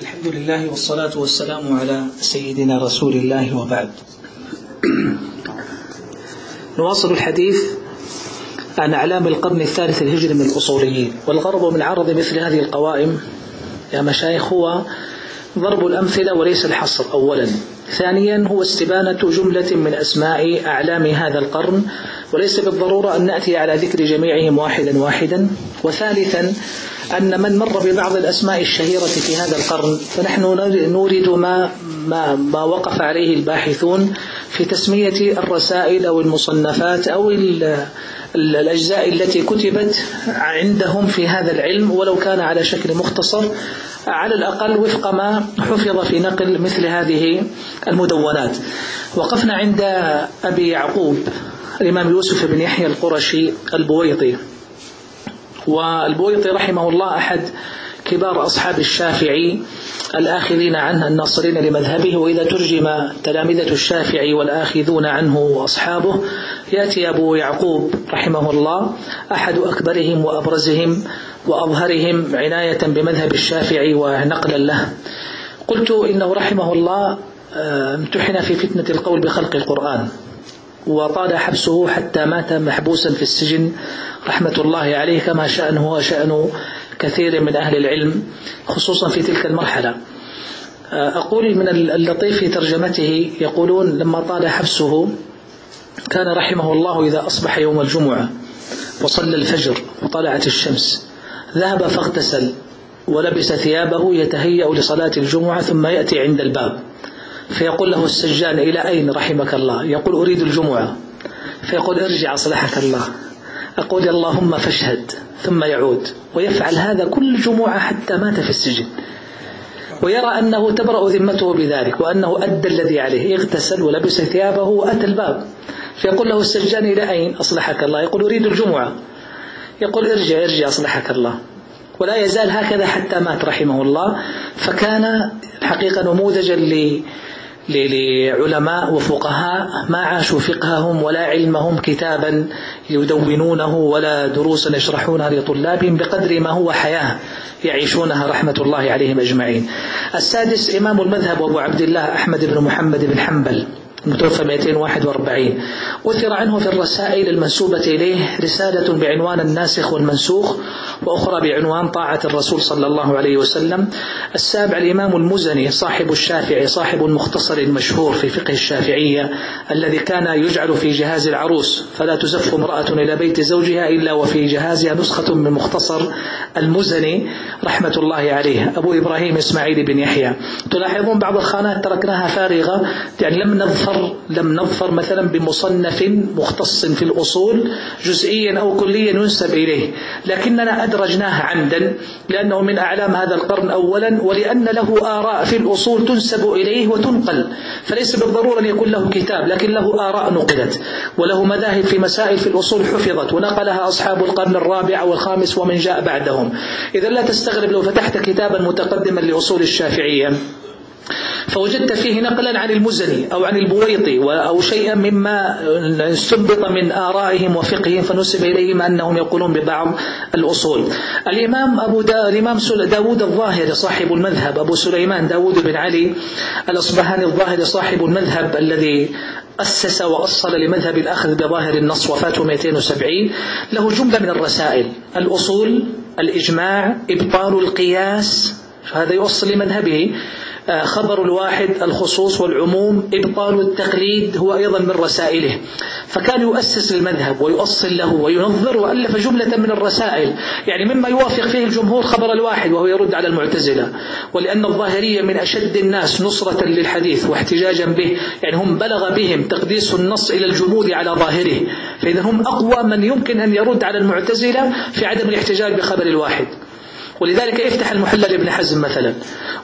الحمد لله والصلاة والسلام على سيدنا رسول الله وبعد. نواصل الحديث عن أعلام القرن الثالث الهجري من الأصوليين. والغرض من عرض مثل هذه القوائم يا مشايخ هو ضرب الأمثلة وليس الحصر أولا. ثانيا هو استبانة جملة من أسماء أعلام هذا القرن وليس بالضرورة أن نأتي على ذكر جميعهم واحدا واحدا. وثالثا أن من مر ببعض الأسماء الشهيرة في هذا القرن فنحن نورد ما, ما, ما وقف عليه الباحثون في تسمية الرسائل أو المصنفات أو الأجزاء التي كتبت عندهم في هذا العلم ولو كان على شكل مختصر على الأقل وفق ما حفظ في نقل مثل هذه المدونات. وقفنا عند أبي يعقوب الإمام يوسف بن يحيى القرشي البويطي. والبويطي رحمه الله أحد كبار أصحاب الشافعي الآخذين عنه الناصرين لمذهبه وإذا ترجم تلامذة الشافعي والآخذون عنه وأصحابه يأتي أبو يعقوب رحمه الله أحد أكبرهم وأبرزهم وأظهرهم عناية بمذهب الشافعي ونقلا له. قلت إنه رحمه الله آه، امتحن في فتنة القول بخلق القرآن. وطال حبسه حتى مات محبوسا في السجن. رحمة الله عليه كما شأنه وشأن كثير من أهل العلم خصوصا في تلك المرحلة. أقول من اللطيف في ترجمته يقولون لما طال حبسه كان رحمه الله إذا أصبح يوم الجمعة وصلى الفجر وطلعت الشمس. ذهب فاغتسل ولبس ثيابه يتهيأ لصلاة الجمعة ثم يأتي عند الباب. فيقول له السجان إلى أين رحمك الله؟ يقول أريد الجمعة. فيقول ارجع صلحك الله. أقول اللهم فاشهد ثم يعود. ويفعل هذا كل جمعة حتى مات في السجن. ويرى أنه تبرأ ذمته بذلك وأنه أدى الذي عليه. اغتسل ولبس ثيابه وأتى الباب. فيقول له السجان إلى أين أصلحك الله؟ يقول أريد الجمعة. يقول ارجع ارجع أصلحك الله. ولا يزال هكذا حتى مات رحمه الله. فكان الحقيقة نموذجا لعلماء وفقهاء ما عاشوا فقههم ولا علمهم كتابا يدونونه ولا دروسا يشرحونها لطلابهم بقدر ما هو حياة يعيشونها رحمة الله عليهم أجمعين. السادس إمام المذهب أبو عبد الله أحمد بن محمد بن حنبل. متوفى 241 أثر عنه في الرسائل المنسوبة إليه رسالة بعنوان الناسخ والمنسوخ وأخرى بعنوان طاعة الرسول صلى الله عليه وسلم. السابع الإمام المزني صاحب الشافعي صاحب المختصر المشهور في فقه الشافعية الذي كان يجعل في جهاز العروس. فلا تزف امرأة إلى بيت زوجها إلا وفي جهازها نسخة من مختصر المزني رحمة الله عليه. أبو إبراهيم إسماعيل بن يحيى. تلاحظون بعض الخانات تركناها فارغة يعني لم نظفر نظفر لم نظفر مثلا بمصنف مختص في الأصول جزئيا أو كليا ينسب إليه لكننا أدرجناه عمدا لأنه من أعلام هذا القرن أولا ولأن له آراء في الأصول تنسب إليه وتنقل فليس بالضرورة أن يكون له كتاب لكن له آراء نقلت وله مذاهب في مسائل في الأصول حفظت ونقلها أصحاب القرن الرابع والخامس ومن جاء بعدهم. إذا لا تستغرب لو فتحت كتابا متقدما لأصول الشافعية. فوجدت فيه نقلا عن المزني أو عن البويطي أو شيئا مما استنبط من آرائهم وفقههم فنسب إليهم أنهم يقولون ببعض الأصول. الإمام أبو دا الإمام داود الظاهري صاحب المذهب أبو سليمان داود بن علي الأصبهاني الظاهري صاحب المذهب الذي أسس وأصل لمذهب الأخذ بظاهر النص وفاته 270 له جملة من الرسائل الأصول الإجماع إبطال القياس هذا يوصل لمذهبه. خبر الواحد الخصوص والعموم إبطال التقليد هو أيضا من رسائله. فكان يؤسس المذهب ويؤصل له وينظر وألف جملة من الرسائل. يعني مما يوافق فيه الجمهور خبر الواحد وهو يرد على المعتزلة. ولأن الظاهرية من أشد الناس نصرة للحديث واحتجاجا به. يعني هم بلغ بهم تقديس النص إلى الجمود على ظاهره. فإذا هم أقوى من يمكن أن يرد على المعتزلة في عدم الاحتجاج بخبر الواحد. ولذلك افتح المحلى لابن حزم مثلا.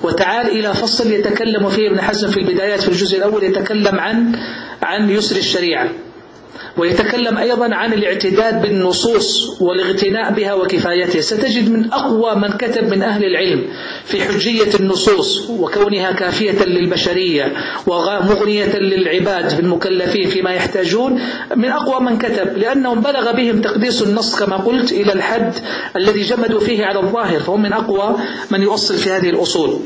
وتعال إلى فصل يتكلم فيه ابن حزم في البدايات في الجزء الأول يتكلم عن عن يسر الشريعة. ويتكلم أيضا عن الاعتداد بالنصوص والاغتناء بها وكفايتها. ستجد من أقوى من كتب من أهل العلم في حجية النصوص وكونها كافية للبشرية ومغنية للعباد بالمكلفين فيما يحتاجون من أقوى من كتب لأنهم بلغ بهم تقديس النص كما قلت إلى الحد الذي جمدوا فيه على الظاهر فهم من أقوى من يؤصل في هذه الأصول.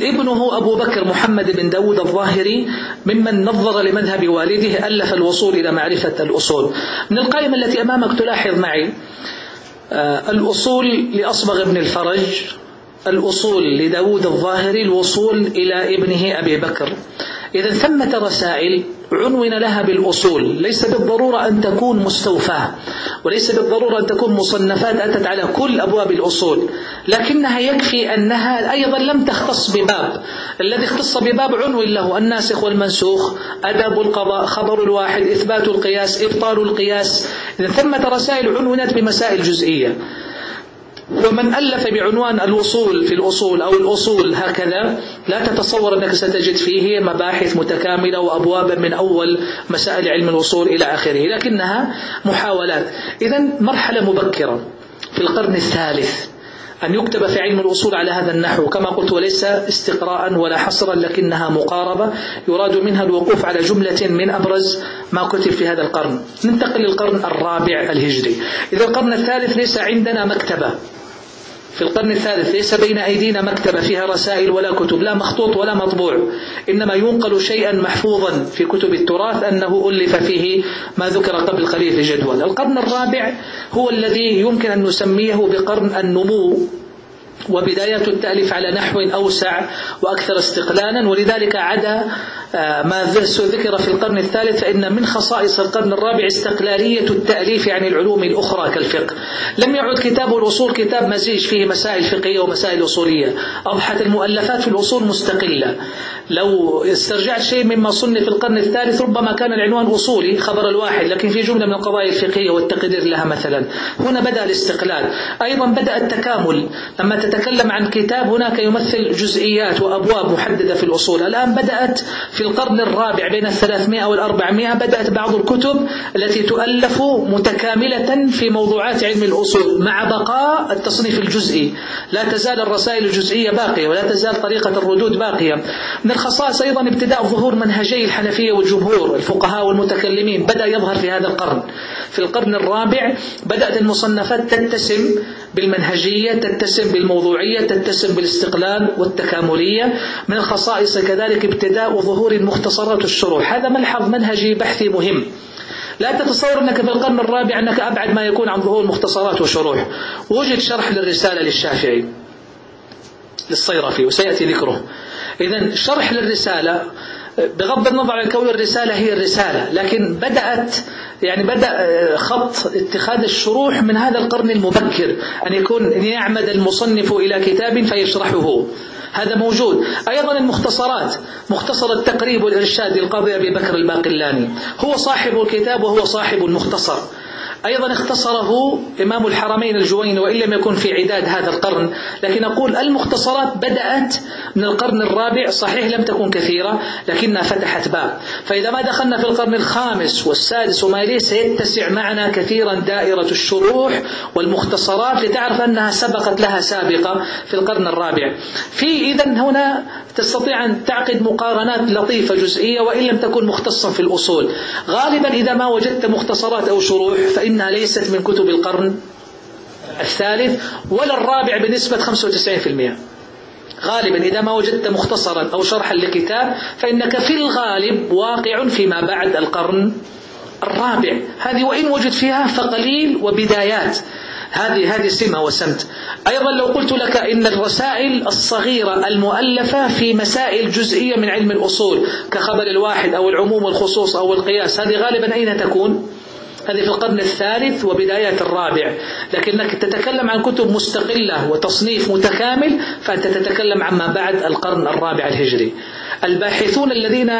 ابنه أبو بكر محمد بن داود الظاهري ممن نظر لمذهب والده ألف الوصول إلى معرفة الأصول. من القائمة التي أمامك تلاحظ معي آه، الأصول لأصبغ بن الفرج الأصول لداود الظاهري الوصول إلى ابنه أبي بكر. إذا ثمة رسائل عنون لها بالأصول ليس بالضرورة أن تكون مستوفاة وليس بالضرورة أن تكون مصنفات أتت على كل أبواب الأصول لكنها يكفي أنها أيضا لم تختص بباب الذي اختص بباب عنون له الناسخ والمنسوخ أدب القضاء خبر الواحد إثبات القياس إبطال القياس إذا ثمة رسائل عنونت بمسائل جزئية. ومن ألف بعنوان الوصول في الأصول أو الأصول هكذا لا تتصور أنك ستجد فيه مباحث متكاملة وأبوابا من أول مسائل علم الوصول إلى آخره. لكنها محاولات. إذا مرحلة مبكرة في القرن الثالث. أن يكتب في علم الأصول على هذا النحو. كما قلت وليس استقراء ولا حصرا لكنها مقاربة. يراد منها الوقوف على جملة من أبرز ما كتب في هذا القرن. ننتقل للقرن الرابع الهجري. إذا القرن الثالث ليس عندنا مكتبة. في القرن الثالث ليس بين أيدينا مكتبة فيها رسائل ولا كتب لا مخطوط ولا مطبوع. إنما ينقل شيئا محفوظا في كتب التراث أنه ألف فيه ما ذكر قبل قليل في جدول. القرن الرابع هو الذي يمكن أن نسميه بقرن النمو. وبداية التأليف على نحو أوسع وأكثر استقلالا ولذلك عدا آه، ما ذكر في القرن الثالث فإن من خصائص القرن الرابع استقلالية التأليف عن العلوم الأخرى كالفقه. لم يعد كتاب الأصول كتاب مزيج فيه مسائل فقهية ومسائل أصولية. أضحت المؤلفات في الأصول مستقلة. لو استرجعت شيء مما صنف في القرن الثالث ربما كان العنوان أصولي خبر الواحد لكن في جملة من القضايا الفقهية والتقدير لها مثلا. هنا بدأ الاستقلال. أيضا بدأ التكامل. لما تتكلم عن كتاب هناك يمثل جزئيات وأبواب محددة في الأصول. الآن بدأت في القرن الرابع بين الثلاثمائة والأربعمائة بدأت بعض الكتب التي تؤلف متكاملة في موضوعات علم الأصول مع بقاء التصنيف الجزئي. لا تزال الرسائل الجزئية باقية ولا تزال طريقة الردود باقية. من الخصائص أيضا ابتداء ظهور منهجي الحنفية والجمهور الفقهاء والمتكلمين بدأ يظهر في هذا القرن. في القرن الرابع بدأت المصنفات تتسم بالمنهجية تتسم بالموضوعية تتسم بالاستقلال والتكاملية من الخصائص كذلك ابتداء ظهور المختصرات الشروح. هذا ملحظ منهجي بحثي مهم. لا تتصور أنك في القرن الرابع أنك أبعد ما يكون عن ظهور مختصرات وشروح. وجد شرح للرسالة للشافعي. للصيرفي وسيأتي ذكره. إذا شرح للرسالة بغض النظر عن كون الرسالة هي الرسالة لكن بدأت يعني بدأ آه، خط اتخاذ الشروح من هذا القرن المبكر أن يكون أن يعمد المصنف إلى كتاب فيشرحه. هذا موجود. أيضا المختصرات مختصر التقريب والإرشاد للقاضي أبي بكر الباقلاني. هو صاحب الكتاب وهو صاحب المختصر. أيضا اختصره إمام الحرمين الجوين وإن لم يكن في عداد هذا القرن. لكن أقول المختصرات بدأت من القرن الرابع صحيح لم تكن كثيرة لكنها فتحت باب. فإذا ما دخلنا في القرن الخامس والسادس وما إليه سيتسع معنا كثيرا دائرة الشروح والمختصرات لتعرف أنها سبقت لها سابقة في القرن الرابع. في إذا هنا تستطيع أن تعقد مقارنات لطيفة جزئية وإن لم تكن مختصا في الأصول. غالبا إذا ما وجدت مختصرات أو شروح فإنها ليست من كتب القرن الثالث ولا الرابع بنسبة 95% غالبا إذا ما وجدت مختصرا أو شرحا لكتاب فإنك في الغالب واقع فيما بعد القرن الرابع. هذه وإن وجد فيها فقليل وبدايات. هذه هذه سمة وسمت أيضا لو قلت لك إن الرسائل الصغيرة المؤلفة في مسائل جزئية من علم الأصول كخبر الواحد أو العموم والخصوص أو القياس هذه غالبا أين تكون؟ هذه في القرن الثالث وبدايات الرابع. لكنك تتكلم عن كتب مستقلة وتصنيف متكامل فأنت تتكلم عما بعد القرن الرابع الهجري. الباحثون الذين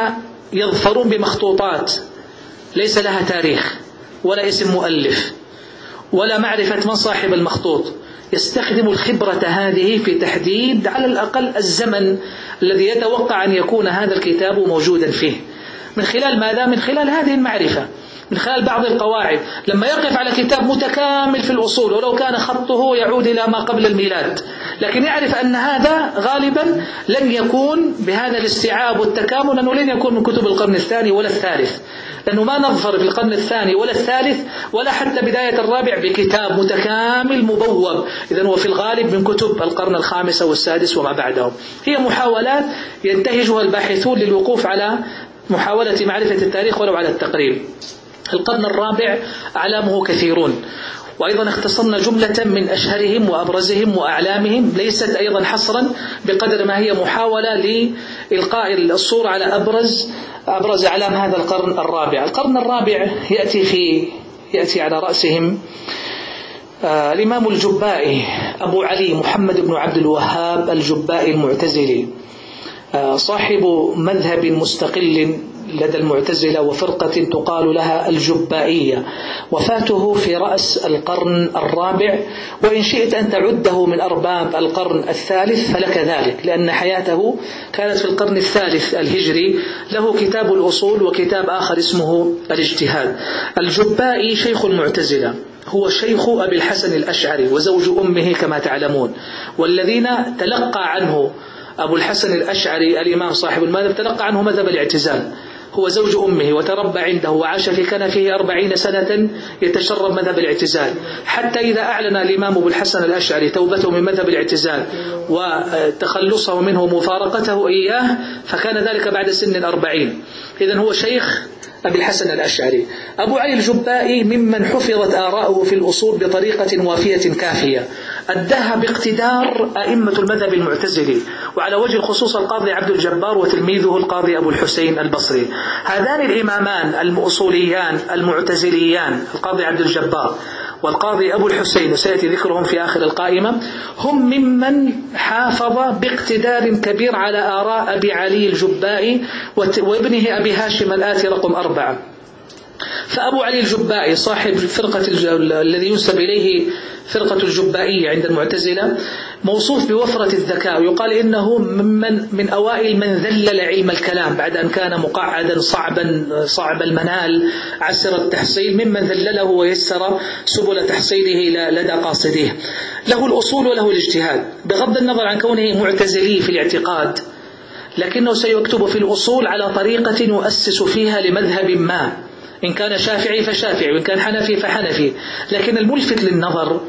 يظفرون بمخطوطات ليس لها تاريخ ولا اسم مؤلف ولا معرفة من صاحب المخطوط يستخدم الخبرة هذه في تحديد على الأقل الزمن الذي يتوقع أن يكون هذا الكتاب موجودا فيه. من خلال ماذا؟ من خلال هذه المعرفة. من خلال بعض القواعد. لما يقف على كتاب متكامل في الأصول ولو كان خطه يعود إلى ما قبل الميلاد. لكن يعرف أن هذا غالبا لن يكون بهذا الاستيعاب والتكامل أنه لن يكون من كتب القرن الثاني ولا الثالث. لأنه ما نظفر في القرن الثاني ولا الثالث ولا حتى بداية الرابع بكتاب متكامل مبوب. إذا هو في الغالب من كتب القرن الخامس والسادس وما بعده هي محاولات ينتهجها الباحثون للوقوف على محاولة معرفة التاريخ ولو على التقريب. القرن الرابع أعلامه كثيرون. وأيضا اختصرنا جملة من أشهرهم وأبرزهم وأعلامهم ليست أيضا حصرا بقدر ما هي محاولة لإلقاء الصورة على أبرز أبرز أعلام هذا القرن الرابع. القرن الرابع يأتي في يأتي على رأسهم آه الإمام الجبائي أبو علي محمد بن عبد الوهاب الجبائي المعتزلي. آه صاحب مذهب مستقل لدى المعتزلة وفرقة تقال لها الجبائية. وفاته في رأس القرن الرابع وإن شئت أن تعده من أرباب القرن الثالث فلك ذلك لأن حياته كانت في القرن الثالث الهجري. له كتاب الأصول وكتاب آخر اسمه الاجتهاد. الجبائي شيخ المعتزلة هو شيخ أبي الحسن الأشعري وزوج أمه كما تعلمون. والذين تلقى عنه أبو الحسن الأشعري الإمام صاحب المذهب تلقى عنه مذهب الاعتزال. هو زوج أمه وتربى عنده وعاش في كنفه أربعين سنة يتشرب مذهب الاعتزال. حتى إذا أعلن الإمام أبو الحسن الأشعري توبته من مذهب الاعتزال وتخلصه منه مفارقته إياه فكان ذلك بعد سن الأربعين إذا هو شيخ أبي الحسن الأشعري. أبو علي الجبائي ممن حفظت آراؤه في الأصول بطريقة وافية كافية. أداها باقتدار أئمة المذهب المعتزلي. وعلى وجه الخصوص القاضي عبد الجبار وتلميذه القاضي أبو الحسين البصري. هذان الإمامان المؤصوليان المعتزليان القاضي عبد الجبار. والقاضي أبو الحسين وسيأتي ذكرهم في آخر القائمة. هم ممن حافظ باقتدار كبير على آراء أبي علي الجبائي وابنه أبي هاشم الآتي رقم أربعة. فأبو علي الجبائي صاحب فرقة الذي ينسب إليه فرقة الجبائية عند المعتزلة موصوف بوفرة الذكاء ويقال إنه ممن من أوائل من ذلل علم الكلام بعد أن كان مقعدا صعبا صعب المنال عسر التحصيل ممن ذلله ويسر سبل تحصيله لدى قاصديه له الأصول وله الاجتهاد. بغض النظر عن كونه معتزلي في الاعتقاد لكنه سيكتب في الأصول على طريقة يؤسس فيها لمذهب ما. إن كان شافعي فشافعي وإن كان حنفي فحنفي. لكن الملفت للنظر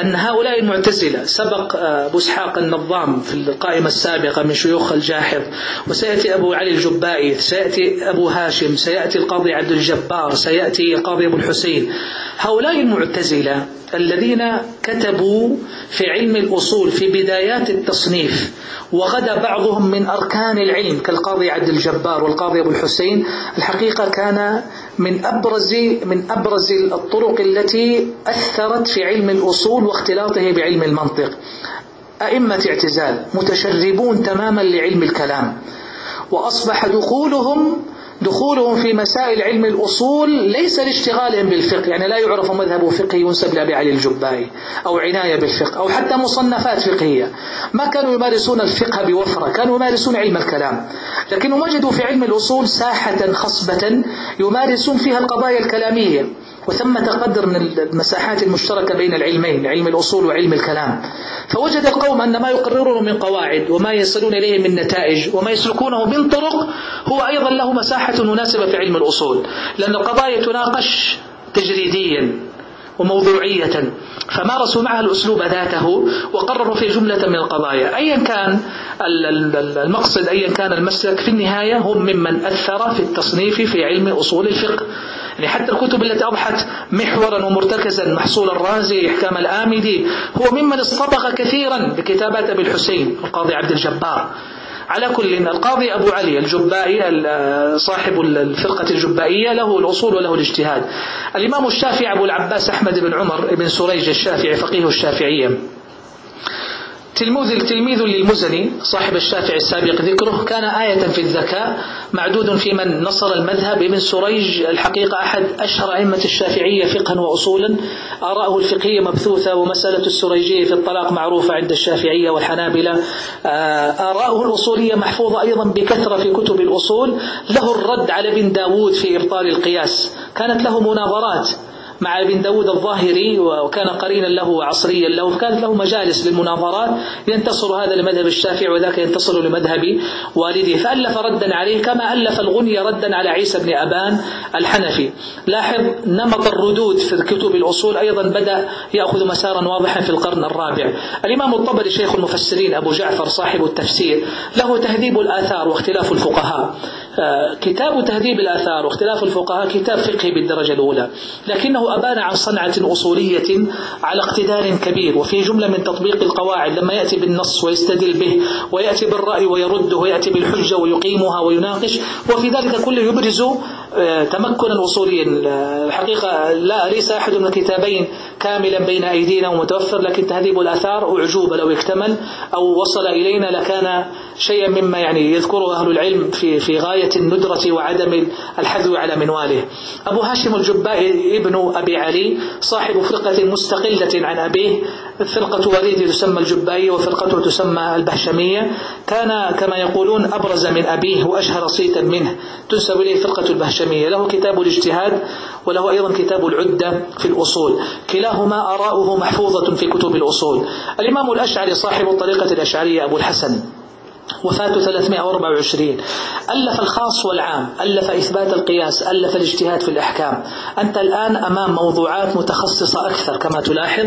أن هؤلاء المعتزلة سبق آه، أبو إسحاق النظام في القائمة السابقة من شيوخ الجاحظ وسيأتي أبو علي الجبائي سيأتي أبو هاشم سيأتي القاضي عبد الجبار سيأتي القاضي أبو الحسين. هؤلاء المعتزلة الذين كتبوا في علم الأصول في بدايات التصنيف وغدا بعضهم من أركان العلم كالقاضي عبد الجبار والقاضي أبو الحسين الحقيقة كان من أبرز من أبرز الطرق التي أثرت في علم الأصول واختلاطه بعلم المنطق. أئمة اعتزال متشربون تماما لعلم الكلام وأصبح دخولهم دخولهم في مسائل علم الأصول ليس لاشتغالهم بالفقه يعني لا يعرف مذهب فقهي ينسب لأبي علي الجبائي أو عناية بالفقه أو حتى مصنفات فقهية. ما كانوا يمارسون الفقه بوفرة كانوا يمارسون علم الكلام. لكنهم وجدوا في علم الأصول ساحة خصبة يمارسون فيها القضايا الكلامية. وثمة قدر من المساحات المشتركة بين العلمين علم الأصول وعلم الكلام. فوجد القوم أن ما يقررونه من قواعد وما يصلون إليه من نتائج وما يسلكونه من طرق هو أيضا له مساحة مناسبة في علم الأصول. لأن القضايا تناقش تجريديا. وموضوعية. فمارسوا معها الأسلوب ذاته وقرروا في جملة من القضايا. أيا كان المقصد أيا كان المسلك في النهاية هم ممن أثر في التصنيف في علم أصول الفقه. يعني حتى الكتب التي أضحت محورا ومرتكزا محصول الرازي إحكام الآمدي هو ممن اصطبغ كثيرا بكتابات أبي الحسين القاضي عبد الجبار. على كل القاضي أبو علي الجبائي صاحب الفرقة الجبائية له الأصول وله الاجتهاد. الإمام الشافعي أبو العباس أحمد بن عمر بن سريج الشافعي فقيه الشافعية. تلميذ تلميذ للمزني صاحب الشافعي السابق ذكره كان آية في الذكاء معدود في من نصر المذهب ابن سريج الحقيقة أحد أشهر أئمة الشافعية فقها وأصولا. آراءه الفقهية مبثوثة ومسألة السريجية في الطلاق معروفة عند الشافعية والحنابلة. آه، آراءه الأصولية محفوظة أيضا بكثرة في كتب الأصول. له الرد على ابن داود في إبطال القياس. كانت له مناظرات. مع ابن داود الظاهري وكان قرينا له وعصريا له فكانت له مجالس للمناظرات ينتصر هذا لمذهب الشافعي وذاك ينتصر لمذهب والده. فألف ردا عليه كما ألف الغنية ردا على عيسى بن أبان الحنفي. لاحظ نمط الردود في كتب الأصول أيضا بدأ يأخذ مسارا واضحا في القرن الرابع. الإمام الطبري شيخ المفسرين أبو جعفر صاحب التفسير له تهذيب الآثار واختلاف الفقهاء. كتاب تهذيب الآثار واختلاف الفقهاء كتاب فقهي بالدرجة الأولى لكنه أبان عن صنعة أصولية على اقتدار كبير وفي جملة من تطبيق القواعد لما يأتي بالنص ويستدل به ويأتي بالرأي ويرده ويأتي بالحجة ويقيمها ويناقش وفي ذلك كله يبرز تمكنا أصوليا الحقيقة لا ليس أحد من الكتابين كاملا بين أيدينا ومتوفر لكن تهذيب الآثار أعجوبة لو اكتمل أو وصل إلينا لكان شيئا مما يعني يذكره أهل العلم في في غاية الندرة وعدم الحذو على منواله. أبو هاشم الجبائي ابن أبي علي صاحب فرقة مستقلة عن أبيه فرقة وليد تسمى الجبائي وفرقته تسمى البهشمية كان كما يقولون أبرز من أبيه وأشهر صيتا منه تنسب إليه فرقة البهشمية له كتاب الاجتهاد وله أيضا كتاب العدة في الأصول. كلاهما آراؤه محفوظة في كتب الأصول. الإمام الأشعري صاحب الطريقة الأشعرية أبو الحسن. وفاته 324 ألف الخاص والعام ألف إثبات القياس ألف الاجتهاد في الأحكام. أنت الآن أمام موضوعات متخصصة أكثر كما تلاحظ.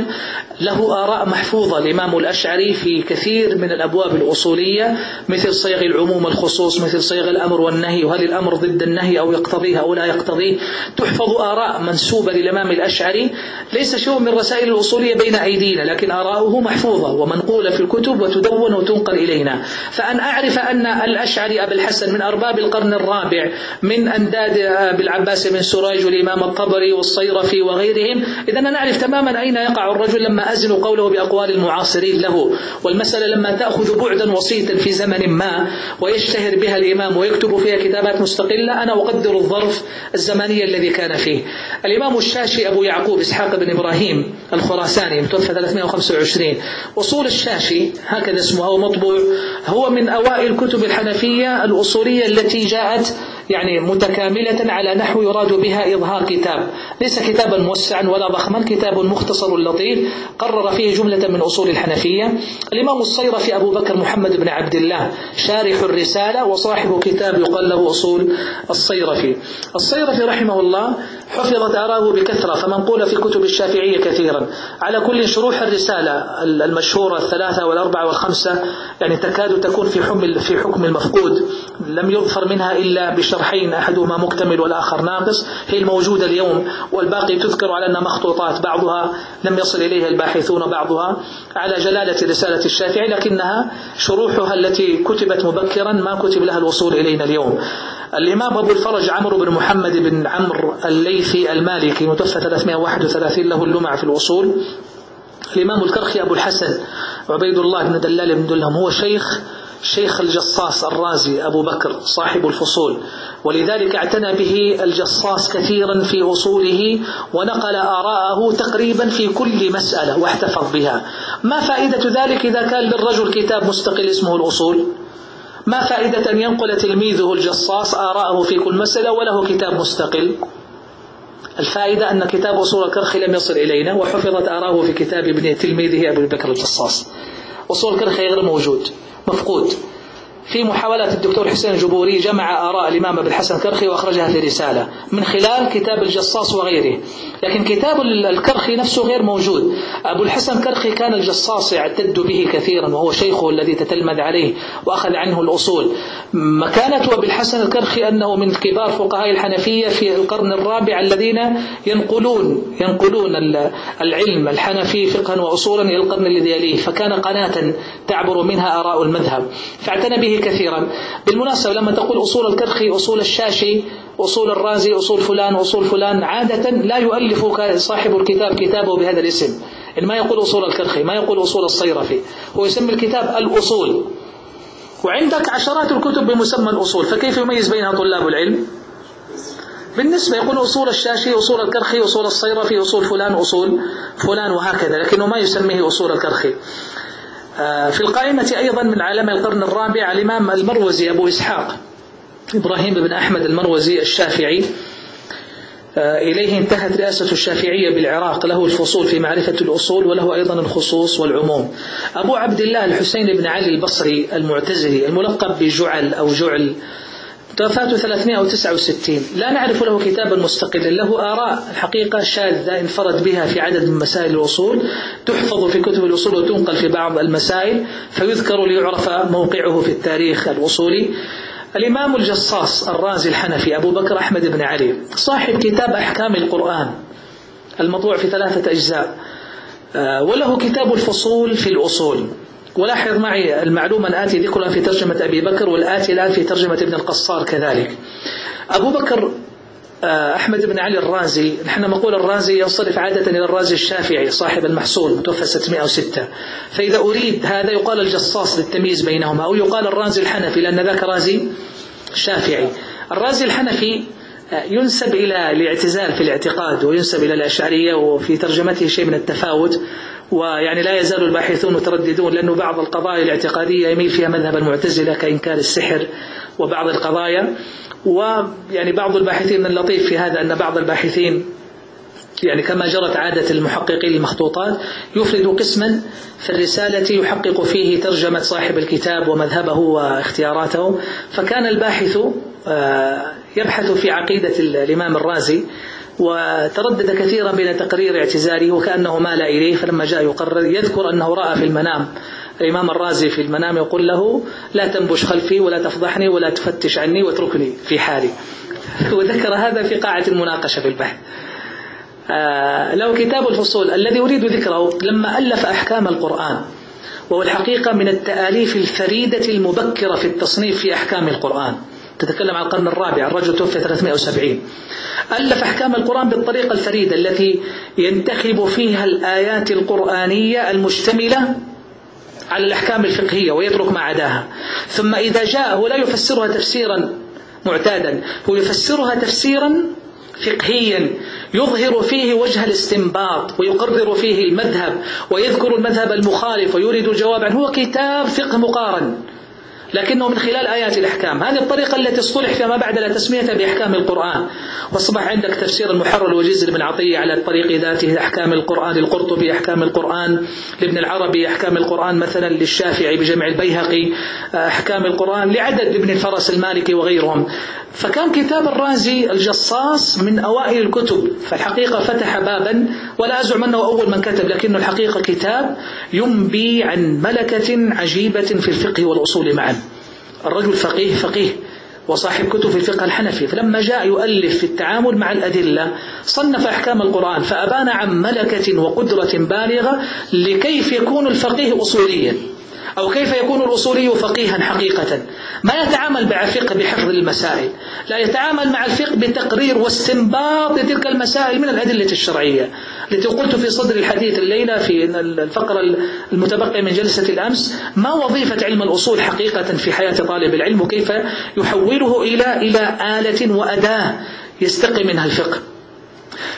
له آراء محفوظة الإمام الأشعري في كثير من الأبواب الأصولية مثل صيغ العموم الخصوص مثل صيغ الأمر والنهي وهل الأمر ضد النهي أو يقتضيه أو لا يقتضيه. تحفظ آراء منسوبة للإمام الأشعري. ليس شيء من الرسائل الأصولية بين أيدينا لكن آراؤه محفوظة ومنقولة في الكتب وتدون وتنقل إلينا. فأن أعرف أن الأشعري أبي الحسن من أرباب القرن الرابع من أنداد أبي العباس بن سراج والإمام الطبري والصيرفي وغيرهم. إذا نعرف تماما أين يقع الرجل لما أزن قوله بأقوال المعاصرين له. والمسألة لما تأخذ بعدا وسيطا في زمن ما ويشتهر بها الإمام ويكتب فيها كتابات مستقلة أنا أقدر الظرف الزمني الذي كان فيه. الإمام الشاشي أبو يعقوب إسحاق بن إبراهيم الخراساني متوفى 325 أصول الشاشي هكذا اسمه هو مطبوع هو من أوائل كتب الحنفية الأصولية التي جاءت يعني متكاملة على نحو يراد بها إظهار كتاب. ليس كتابا موسعا ولا ضخما كتاب مختصر لطيف. قرر فيه جملة من أصول الحنفية. الإمام الصيرفي أبو بكر محمد بن عبد الله شارح الرسالة وصاحب كتاب يقال له أصول الصيرفي. الصيرفي رحمه الله حفظت آراءه بكثرة فمنقولة في كتب الشافعية كثيرا. على كل شروح الرسالة المشهورة الثلاثة والأربعة والخمسة يعني تكاد تكون في حكم في حكم المفقود. لم يظفر منها إلا بشرحين أحدهما مكتمل والآخر ناقص. هي الموجودة اليوم والباقي تذكر على أنها مخطوطات بعضها لم يصل إليها الباحثون بعضها على جلالة رسالة الشافعي لكنها شروحها التي كتبت مبكرا ما كتب لها الوصول إلينا اليوم. الإمام أبو الفرج عمرو بن محمد بن عمرو الليثي المالكي متوفى 331 له اللمع في الوصول. الإمام الكرخي أبو الحسن عبيد الله بن دلال بن دلهم هو شيخ شيخ الجصاص الرازي أبو بكر صاحب الفصول ولذلك اعتنى به الجصاص كثيرا في أصوله ونقل آراءه تقريبا في كل مسألة واحتفظ بها. ما فائدة ذلك إذا كان للرجل كتاب مستقل اسمه الأصول؟ ما فائدة أن ينقل تلميذه الجصاص آراءه في كل مسألة وله كتاب مستقل؟ الفائدة أن كتاب أصول الكرخي لم يصل إلينا وحفظت آراءه في كتاب ابن تلميذه أبو بكر الجصاص. أصول الكرخي غير موجود. مفقود. في محاولات الدكتور حسين الجبوري جمع آراء الإمام أبي الحسن كرخي وأخرجها في رسالة من خلال كتاب الجصاص وغيره. لكن كتاب الكرخي نفسه غير موجود. أبو الحسن كرخي كان الجصاص يعتد به كثيرا وهو شيخه الذي تتلمذ عليه وأخذ عنه الأصول. مكانة أبي الحسن الكرخي أنه من كبار فقهاء الحنفية في القرن الرابع الذين ينقلون ينقلون العلم الحنفي فقها وأصولا إلى القرن الذي يليه. فكان قناة تعبر منها آراء المذهب. فاعتنى به كثيرا. بالمناسبة لما تقول أصول الكرخي أصول الشاشي أصول الرازي أصول فلان أصول فلان عادة لا يؤلف صاحب الكتاب كتابه بهذا الاسم. ما يقول أصول الكرخي ما يقول أصول الصيرفي. هو يسمي الكتاب الأصول. وعندك عشرات الكتب بمسمى الأصول. فكيف يميز بينها طلاب العلم؟ بالنسبة يقول أصول الشاشي أصول الكرخي أصول الصيرفي أصول فلان أصول فلان وهكذا. لكنه ما يسميه أصول الكرخي. في القائمة أيضا من علماء القرن الرابع الإمام المروزي أبو إسحاق إبراهيم بن أحمد المروزي الشافعي. آه، إليه انتهت رئاسة الشافعية بالعراق له الفصول في معرفة الأصول وله أيضا الخصوص والعموم. أبو عبد الله الحسين بن علي البصري المعتزلي الملقب بجعل أو جعل توفاته 369 لا نعرف له كتابا مستقلا. له آراء الحقيقة شاذة انفرد بها في عدد من مسائل الأصول تحفظ في كتب الأصول وتنقل في بعض المسائل فيذكر ليعرف موقعه في التاريخ الأصولي الإمام الجصاص الرازي الحنفي أبو بكر أحمد بن علي صاحب كتاب أحكام القرآن المطبوع في ثلاثة أجزاء. آه، وله كتاب الفصول في الأصول ولاحظ معي المعلومة الآتي ذكرها في ترجمة أبي بكر والآتي الآن في ترجمة ابن القصار كذلك. أبو بكر آه، أحمد بن علي الرازي نحن نقول الرازي ينصرف عادة إلى الرازي الشافعي صاحب المحصول متوفى 606 فإذا أريد هذا يقال الجصاص للتمييز بينهما أو يقال الرازي الحنفي لأن ذاك رازي شافعي. الرازي الحنفي آه، ينسب إلى الاعتزال في الاعتقاد وينسب إلى الأشعرية وفي ترجمته شيء من التفاوت. ويعني لا يزال الباحثون مترددون لأنه بعض القضايا الاعتقادية يميل فيها مذهب المعتزلة كإنكار السحر وبعض القضايا. ويعني بعض الباحثين من اللطيف في هذا أن بعض الباحثين يعني كما جرت عادة المحققين المخطوطات يفرد قسما في الرسالة يحقق فيه ترجمة صاحب الكتاب ومذهبه واختياراته. فكان الباحث آه، يبحث في عقيدة الإمام الرازي وتردد كثيرا بين تقرير اعتزاله وكأنه مال إليه فلما جاء يقرر يذكر أنه رأى في المنام. الإمام الرازي في المنام يقول له لا تنبش خلفي ولا تفضحني ولا تفتش عني واتركني في حالي. وذكر هذا في قاعة المناقشة في البحث. آه له كتاب الفصول الذي أريد ذكره. لما ألف أحكام القرآن وهو الحقيقة من التآليف الفريدة المبكرة في التصنيف في أحكام القرآن. تتكلم عن القرن الرابع الرجل توفي 370 ألف أحكام القرآن بالطريقة الفريدة التي ينتخب فيها الآيات القرآنية المشتملة على الأحكام الفقهية ويترك ما عداها. ثم إذا جاء هو لا يفسرها تفسيرا معتادا هو يفسرها تفسيرا فقهيا يظهر فيه وجه الاستنباط ويقرر فيه المذهب ويذكر المذهب المخالف ويريد الجواب عنه. هو كتاب فقه مقارن. لكنه من خلال آيات الأحكام. هذه الطريقة التي اصطلح فيما بعد لا تسميتها بأحكام القرآن. وأصبح عندك تفسير المحرر الوجيز لابن عطية على الطريق ذاته أحكام القرآن للقرطبي أحكام القرآن لابن العربي أحكام القرآن مثلا للشافعي بجمع البيهقي أحكام القرآن لعدد ابن الفرس المالكي وغيرهم. فكان كتاب الرازي الجصاص من أوائل الكتب. فالحقيقة فتح بابا ولا أزعم أنه أول من كتب لكنه الحقيقة كتاب ينبي عن ملكة عجيبة في الفقه والأصول معا. الرجل فقيه فقيه وصاحب كتب في الفقه الحنفي فلما جاء يؤلف في التعامل مع الأدلة صنف أحكام القرآن فأبان عن ملكة وقدرة بالغة لكيف يكون الفقيه أصوليا. أو كيف يكون الأصولي فقيها حقيقة. ما يتعامل مع الفقه بحفظ المسائل لا يتعامل مع الفقه بتقرير واستنباط تلك المسائل من الأدلة الشرعية. التي قلت في صدر الحديث الليلة في الفقرة المتبقية من جلسة الأمس ما وظيفة علم الأصول حقيقة في حياة طالب العلم وكيف يحوله إلى إلى آلة وأداة يستقي منها الفقه.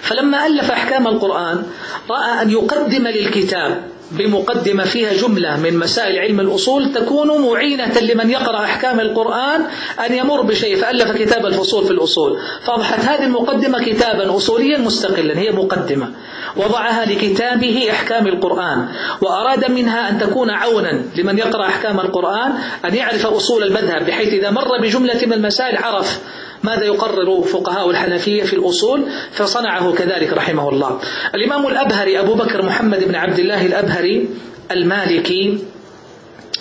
فلما ألف أحكام القرآن رأى أن يقدم للكتاب بمقدمة فيها جملة من مسائل علم الأصول تكون معينة لمن يقرأ أحكام القرآن أن يمر بشيء فألف كتاب الفصول في الأصول. فأضحت هذه المقدمة كتابا أصوليا مستقلا هي مقدمة. وضعها لكتابه أحكام القرآن. وأراد منها أن تكون عونا لمن يقرأ أحكام القرآن أن يعرف أصول المذهب بحيث إذا مر بجملة من المسائل عرف ماذا يقرر فقهاء الحنفية في الأصول؟ فصنعه كذلك رحمه الله. الإمام الأبهري أبو بكر محمد بن عبد الله الأبهري المالكي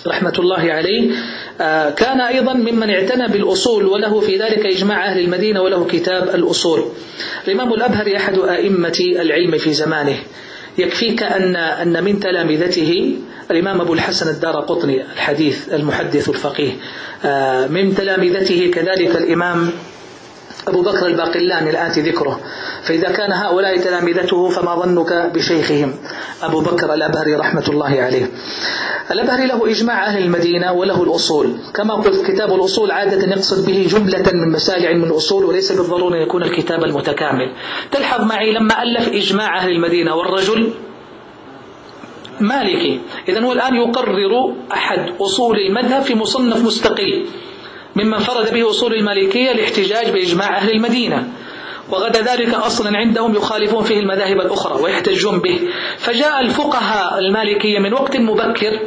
رحمة الله عليه آه، كان أيضا ممن اعتنى بالأصول وله في ذلك إجماع أهل المدينة وله كتاب الأصول. الإمام الأبهري أحد أئمة العلم في زمانه. يكفيك أن أن من تلامذته الإمام أبو الحسن الدار قطني الحديث المحدث الفقيه آه، من تلامذته كذلك الإمام أبو بكر الباقلاني الآتي ذكره. فإذا كان هؤلاء تلامذته فما ظنك بشيخهم؟ أبو بكر الأبهري رحمة الله عليه. الأبهري له إجماع أهل المدينة وله الأصول. كما قلت كتاب الأصول عادة يقصد به جملة من مسائل علم الأصول وليس بالضرورة أن يكون الكتاب المتكامل. تلحظ معي لما ألف إجماع أهل المدينة والرجل مالكي. إذا هو الآن يقرر أحد أصول المذهب في مصنف مستقل. ممن فرد به أصول المالكية الاحتجاج بإجماع أهل المدينة. وغدا ذلك أصلا عندهم يخالفون فيه المذاهب الأخرى ويحتجون به. فجاء الفقهاء المالكية من وقت مبكر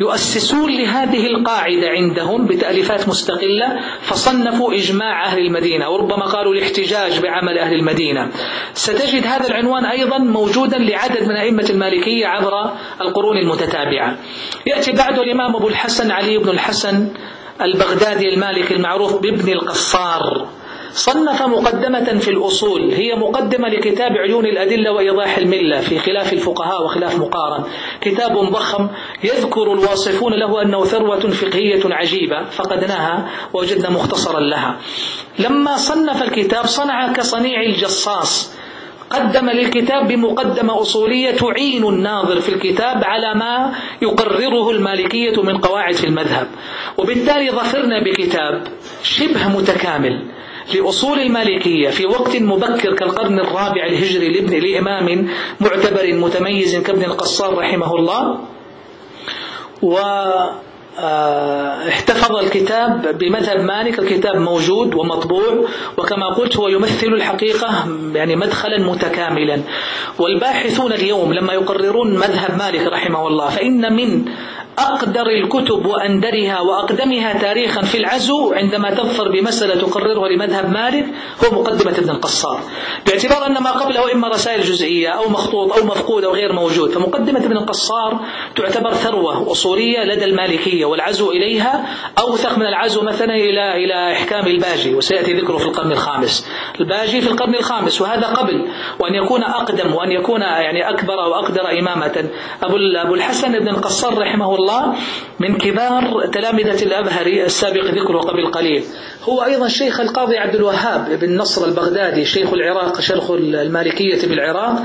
يؤسسون لهذه القاعدة عندهم بتأليفات مستقلة فصنفوا إجماع أهل المدينة وربما قالوا الاحتجاج بعمل أهل المدينة. ستجد هذا العنوان أيضا موجودا لعدد من أئمة المالكية عبر القرون المتتابعة. يأتي بعده الإمام أبو الحسن علي بن الحسن البغدادي المالكي المعروف بابن القصار. صنف مقدمة في الأصول هي مقدمة لكتاب عيون الأدلة وإيضاح الملة في خلاف الفقهاء وخلاف مقارن. كتاب ضخم يذكر الواصفون له أنه ثروة فقهية عجيبة فقدناها ووجدنا مختصرا لها. لما صنف الكتاب صنع كصنيع الجصاص. قدم للكتاب بمقدمة أصولية تعين الناظر في الكتاب على ما يقرره المالكية من قواعد في المذهب. وبالتالي ظفرنا بكتاب شبه متكامل لأصول المالكية في وقت مبكر كالقرن الرابع الهجري لابن لإمام معتبر متميز كابن القصار رحمه الله. و احتفظ الكتاب بمذهب مالك الكتاب موجود ومطبوع وكما قلت هو يمثل الحقيقة يعني مدخلا متكاملا. والباحثون اليوم لما يقررون مذهب مالك رحمه الله فإن من أقدر الكتب وأندرها وأقدمها تاريخا في العزو عندما تظفر بمسألة تقررها لمذهب مالك هو مقدمة ابن القصار. باعتبار أن ما قبله إما رسائل جزئية أو مخطوط أو مفقود أو غير موجود فمقدمة ابن القصار تعتبر ثروة أصولية لدى المالكية والعزو إليها أوثق من العزو مثلا إلى إلى إحكام الباجي وسيأتي ذكره في القرن الخامس. الباجي في القرن الخامس وهذا قبل وأن يكون أقدم وأن يكون يعني أكبر وأقدر إمامة. أبو الحسن بن القصار رحمه الله الله من كبار تلامذة الأبهري السابق ذكره قبل قليل. هو أيضا شيخ القاضي عبد الوهاب بن نصر البغدادي شيخ العراق شرخ المالكية بالعراق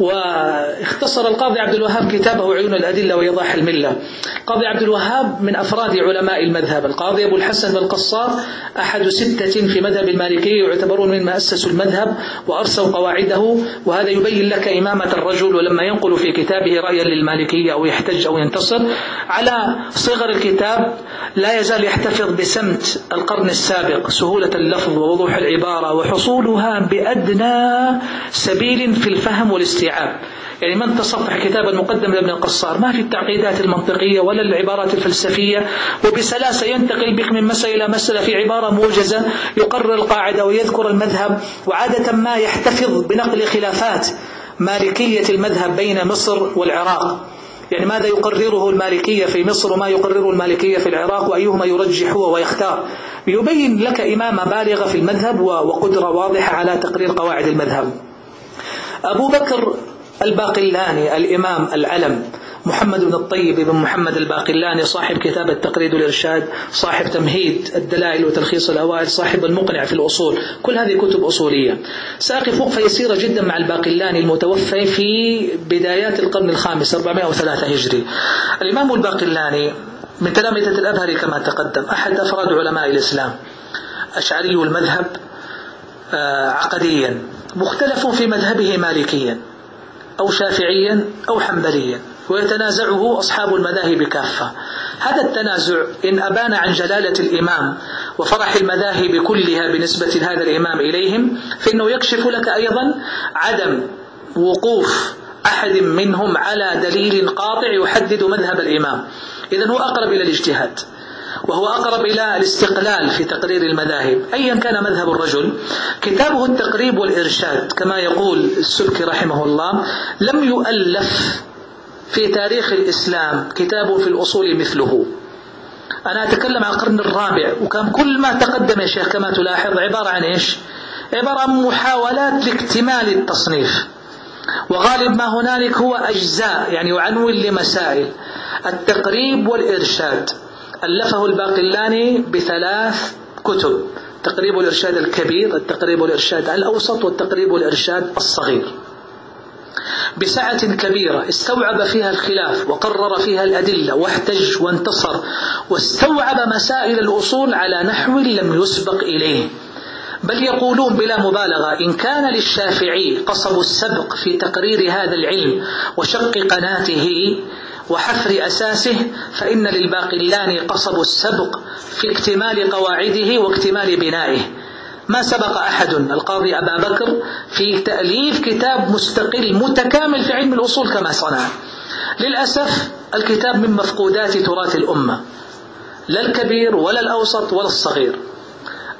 واختصر القاضي عبد الوهاب كتابه عيون الأدلة وإيضاح الملة. القاضي عبد الوهاب من أفراد علماء المذهب. القاضي أبو الحسن بن القصار أحد ستة في مذهب المالكية يعتبرون من أسسوا المذهب وأرسوا قواعده وهذا يبين لك إمامة الرجل ولما ينقل في كتابه رأيا للمالكية أو يحتج أو ينتصر. على صغر الكتاب لا يزال يحتفظ بسمت القرن السابق سهولة اللفظ ووضوح العبارة وحصولها بأدنى سبيل في الفهم والاستيعاب. يعني من تصفح كتاب المقدم لابن القصار؟ ما في التعقيدات المنطقية ولا العبارات الفلسفية وبسلاسة ينتقل بك من مسألة إلى مسألة في عبارة موجزة يقرر القاعدة ويذكر المذهب وعادة ما يحتفظ بنقل خلافات مالكية المذهب بين مصر والعراق. يعني ماذا يقرره المالكية في مصر وما يقرره المالكية في العراق وأيهما يرجح هو ويختار؟ يبين لك إمامة بالغة في المذهب وقدرة واضحة على تقرير قواعد المذهب. أبو بكر الباقلاني الإمام العلم محمد بن الطيب بن محمد الباقلاني صاحب كتاب التقريد والإرشاد صاحب تمهيد الدلائل وتلخيص الأوائل صاحب المقنع في الأصول. كل هذه كتب أصولية. سأقف وقفة يسيرة جدا مع الباقلاني المتوفى في بدايات القرن الخامس 403 هجري. الإمام الباقلاني من تلامذة الأبهري كما تقدم أحد أفراد علماء الإسلام أشعري المذهب آه، عقديا مختلف في مذهبه مالكيا أو شافعيا أو حنبليا. ويتنازعه أصحاب المذاهب كافة. هذا التنازع إن أبان عن جلالة الإمام وفرح المذاهب كلها بنسبة هذا الإمام إليهم فإنه يكشف لك أيضا عدم وقوف أحد منهم على دليل قاطع يحدد مذهب الإمام. إذا هو أقرب إلى الاجتهاد وهو أقرب إلى الاستقلال في تقرير المذاهب. أيا كان مذهب الرجل كتابه التقريب والإرشاد كما يقول السبكي رحمه الله لم يؤلف في تاريخ الإسلام كتاب في الأصول مثله. أنا أتكلم عن القرن الرابع وكان كل ما تقدم يا شيخ كما تلاحظ عبارة عن إيش؟ عبارة عن محاولات لاكتمال التصنيف. وغالب ما هنالك هو أجزاء يعني يعنون لمسائل. التقريب والإرشاد. ألفه الباقلاني بثلاث كتب. تقريب الإرشاد الكبير التقريب والإرشاد الأوسط والتقريب والإرشاد الصغير. بسعة كبيرة استوعب فيها الخلاف وقرر فيها الأدلة واحتج وانتصر واستوعب مسائل الأصول على نحو لم يسبق إليه. بل يقولون بلا مبالغة إن كان للشافعي قصب السبق في تقرير هذا العلم وشق قناته وحفر أساسه فإن للباقلان قصب السبق في اكتمال قواعده واكتمال بنائه. ما سبق أحد؟ القاضي أبا بكر في تأليف كتاب مستقل متكامل في علم الأصول كما صنع. للأسف الكتاب من مفقودات تراث الأمة. لا الكبير ولا الأوسط ولا الصغير.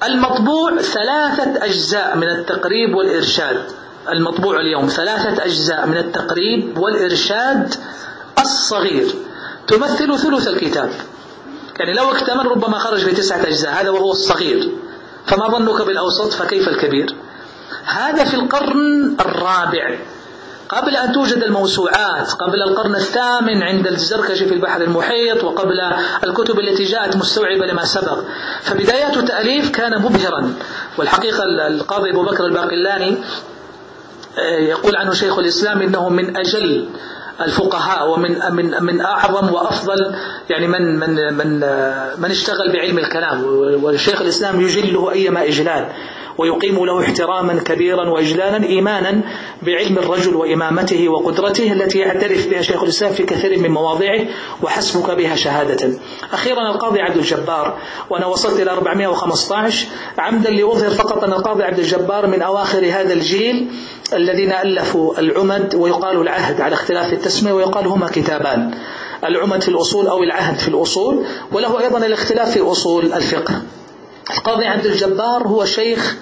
المطبوع ثلاثة أجزاء من التقريب والإرشاد. المطبوع اليوم ثلاثة أجزاء من التقريب والإرشاد الصغير. تمثل ثلث الكتاب. يعني لو اكتمل ربما خرج بتسعة أجزاء. هذا وهو الصغير. فما ظنك بالأوسط فكيف الكبير؟ هذا في القرن الرابع. قبل أن توجد الموسوعات قبل القرن الثامن عند الزركشي في البحر المحيط وقبل الكتب التي جاءت مستوعبة لما سبق. فبدايات تأليف كان مبهرا. والحقيقة القاضي أبو بكر الباقلاني آه، يقول عنه شيخ الإسلام إنه من أجل الفقهاء ومن من من أعظم وأفضل يعني من من من من اشتغل بعلم الكلام. والشيخ الإسلام يجله أيما إجلال. ويقيم له احتراما كبيرا وإجلالا إيمانا بعلم الرجل وإمامته وقدرته التي يعترف بها شيخ الإسلام في كثير من مواضعه وحسبك بها شهادة. أخيرا القاضي عبد الجبار وأنا وصلت إلى 415 عمدا لأظهر فقط أن القاضي عبد الجبار من أواخر هذا الجيل الذين ألفوا العمد ويقال العهد على اختلاف التسمية ويقال هما كتابان. العمد في الأصول أو العهد في الأصول وله أيضا الاختلاف في أصول الفقه. القاضي عبد الجبار هو شيخ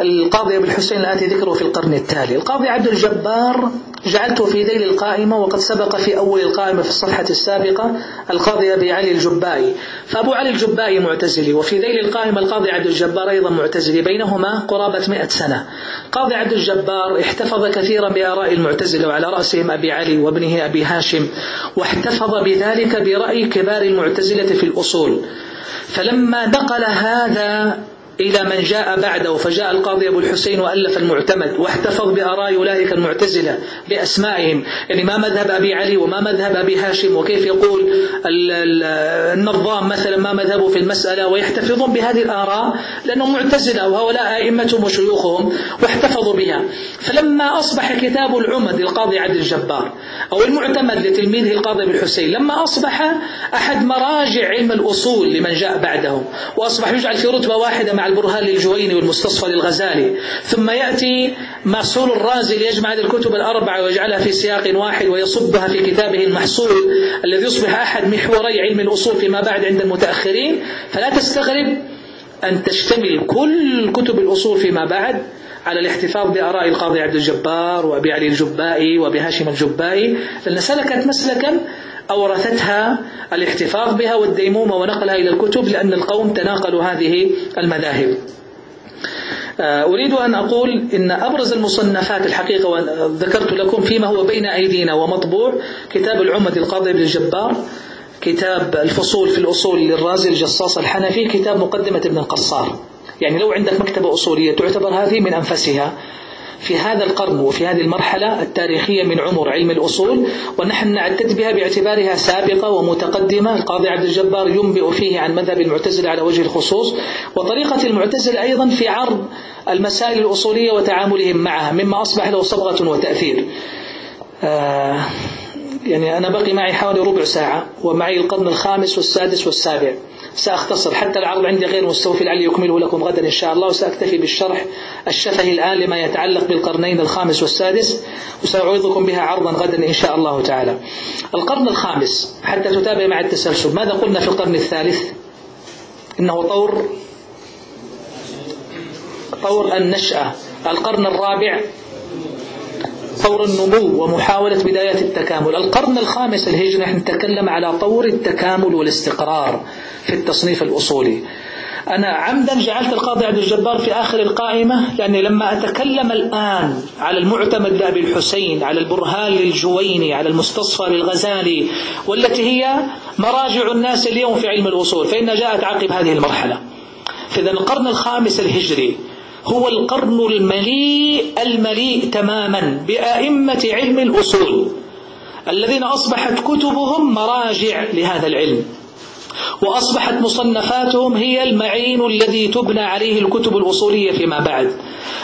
القاضي أبو الحسين الآتي ذكره في القرن التالي. القاضي عبد الجبار جعلته في ذيل القائمة وقد سبق في أول القائمة في الصفحة السابقة القاضي أبي علي الجبائي. فأبو علي الجبائي معتزلي وفي ذيل القائمة القاضي عبد الجبار أيضا معتزلي بينهما قرابة مئة سنة. قاضي عبد الجبار احتفظ كثيرا بآراء المعتزلة وعلى رأسهم أبي علي وابنه أبي هاشم واحتفظ بذلك برأي كبار المعتزلة في الأصول. فلما نقل هذا إلى من جاء بعده فجاء القاضي أبو الحسين وألف المعتمد واحتفظ بآراء أولئك المعتزلة بأسمائهم. يعني ما مذهب أبي علي وما مذهب أبي هاشم وكيف يقول النظام مثلا ما مذهبه في المسألة ويحتفظون بهذه الآراء لأنهم معتزلة وهؤلاء أئمتهم وشيوخهم واحتفظوا بها. فلما أصبح كتاب العمد للقاضي عبد الجبار أو المعتمد لتلميذه القاضي أبو الحسين لما أصبح أحد مراجع علم الأصول لمن جاء بعده وأصبح يجعل في رتبة واحدة مع البرهان للجويني والمستصفى للغزالي. ثم يأتي محصول الرازي ليجمع هذه الكتب الأربعة ويجعلها في سياق واحد ويصبها في كتابه المحصول الذي يصبح أحد محوري علم الأصول فيما بعد عند المتأخرين. فلا تستغرب أن تشتمل كل كتب الأصول فيما بعد على الاحتفاظ بآراء القاضي عبد الجبار وأبي علي الجبائي وأبي هاشم الجبائي. لأن سلكت مسلكا أورثتها الاحتفاظ بها والديمومة ونقلها إلى الكتب لأن القوم تناقلوا هذه المذاهب. آه، أريد أن أقول إن أبرز المصنفات الحقيقة وذكرت لكم فيما هو بين أيدينا ومطبوع كتاب العمد القاضي بن الجبار كتاب الفصول في الأصول للرازي الجصاص الحنفي كتاب مقدمة ابن القصار. يعني لو عندك مكتبة أصولية تعتبر هذه من أنفسها في هذا القرن وفي هذه المرحلة التاريخية من عمر علم الأصول ونحن نعتد بها باعتبارها سابقة ومتقدمة. القاضي عبد الجبار ينبئ فيه عن مذهب المعتزلة على وجه الخصوص وطريقة المعتزلة أيضا في عرض المسائل الأصولية وتعاملهم معها مما أصبح له صبغة وتأثير. آه يعني أنا بقي معي حوالي ربع ساعة ومعي القرن الخامس والسادس والسابع. سأختصر. حتى العرض عندي غير مستوفي لعلي يكمله لكم غدا إن شاء الله وسأكتفي بالشرح الشفهي الآن لما يتعلق بالقرنين الخامس والسادس وسأعوضكم بها عرضا غدا إن شاء الله تعالى. القرن الخامس حتى تتابع مع التسلسل ماذا قلنا في القرن الثالث؟ إنه طور طور النشأة. القرن الرابع طور النمو ومحاولة بداية التكامل. القرن الخامس الهجري نحن نتكلم على طور التكامل والاستقرار في التصنيف الأصولي. أنا عمدا جعلت القاضي عبد الجبار في آخر القائمة لأني لما أتكلم الآن على المعتمد لأبي الحسين على البرهان للجويني على المستصفى للغزالي والتي هي مراجع الناس اليوم في علم الأصول فإنها جاءت عقب هذه المرحلة. فإذا القرن الخامس الهجري هو القرن المليء المليء تماما بأئمة علم الأصول الذين أصبحت كتبهم مراجع لهذا العلم. وأصبحت مصنفاتهم هي المعين الذي تبنى عليه الكتب الأصولية فيما بعد.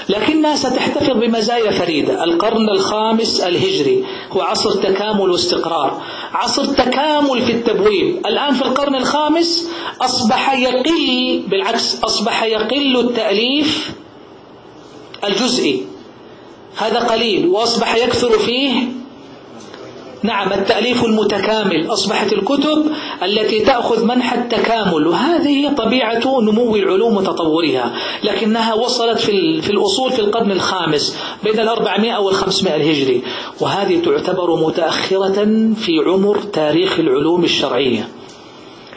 لكنها ستحتفظ بمزايا فريدة. القرن الخامس الهجري هو عصر تكامل واستقرار. عصر تكامل في التبويب. الآن في القرن الخامس أصبح يقل بالعكس أصبح يقل التأليف الجزئي. هذا قليل وأصبح يكثر فيه نعم التأليف المتكامل أصبحت الكتب التي تأخذ منح التكامل وهذه طبيعة نمو العلوم وتطورها لكنها وصلت في, في الأصول في القرن الخامس بين الأربعمائة والخمسمائة الهجري وهذه تعتبر متأخرة في عمر تاريخ العلوم الشرعية.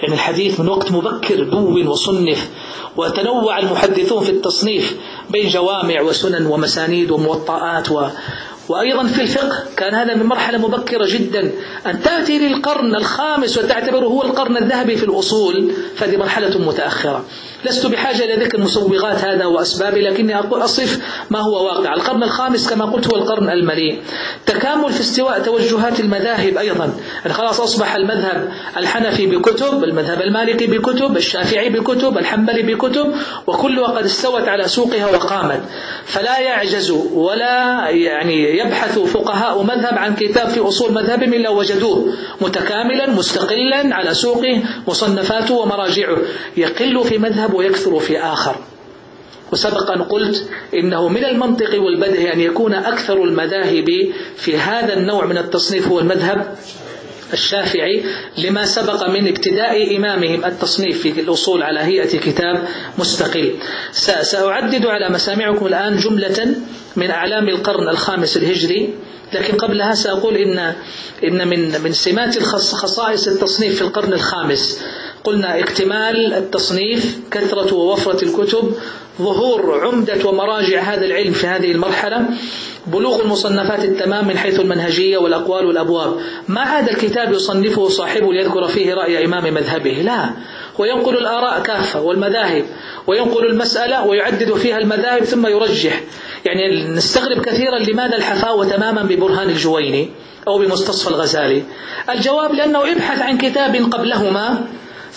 يعني الحديث من وقت مبكر دون وصنف وتنوع المحدثون في التصنيف بين جوامع وسنن ومسانيد وموطئات و وأيضا في الفقه كان هذا من مرحلة مبكرة جدا. أن تأتي للقرن الخامس وتعتبره هو القرن الذهبي في الأصول فهذه مرحلة متأخرة. لست بحاجة إلى ذكر مسوغات هذا وأسبابه لكني أصف ما هو واقع. القرن الخامس كما قلت هو القرن المليء. تكامل في استواء توجهات المذاهب أيضا. يعني خلاص أصبح المذهب الحنفي بكتب المذهب المالكي بكتب الشافعي بكتب الحنبلي بكتب وكلها قد استوت على سوقها وقامت. فلا يعجز ولا يعني يبحث فقهاء مذهب عن كتاب في أصول مذهبهم إلا وجدوه متكاملا مستقلا على سوقه مصنفاته ومراجعه. يقل في مذهب ويكثر في آخر. وسبق أن قلت إنه من المنطق والبدء أن يكون أكثر المذاهب في هذا النوع من التصنيف هو المذهب الشافعي لما سبق من ابتداء إمامهم التصنيف في الأصول على هيئة كتاب مستقل. سأعدد على مسامعكم الآن جملة من أعلام القرن الخامس الهجري لكن قبلها سأقول إن إن من من سمات خصائص التصنيف في القرن الخامس. قلنا اكتمال التصنيف كثرة ووفرة الكتب ظهور عمدة ومراجع هذا العلم في هذه المرحلة بلوغ المصنفات التمام من حيث المنهجية والأقوال والأبواب. ما عاد الكتاب يصنفه صاحبه ليذكر فيه رأي إمام مذهبه؟ لا. وينقل الآراء كافة والمذاهب وينقل المسألة ويعدد فيها المذاهب ثم يرجح. يعني نستغرب كثيرا لماذا الحفاوة تماما ببرهان الجويني أو بمستصفى الغزالي. الجواب لأنه ابحث عن كتاب قبلهما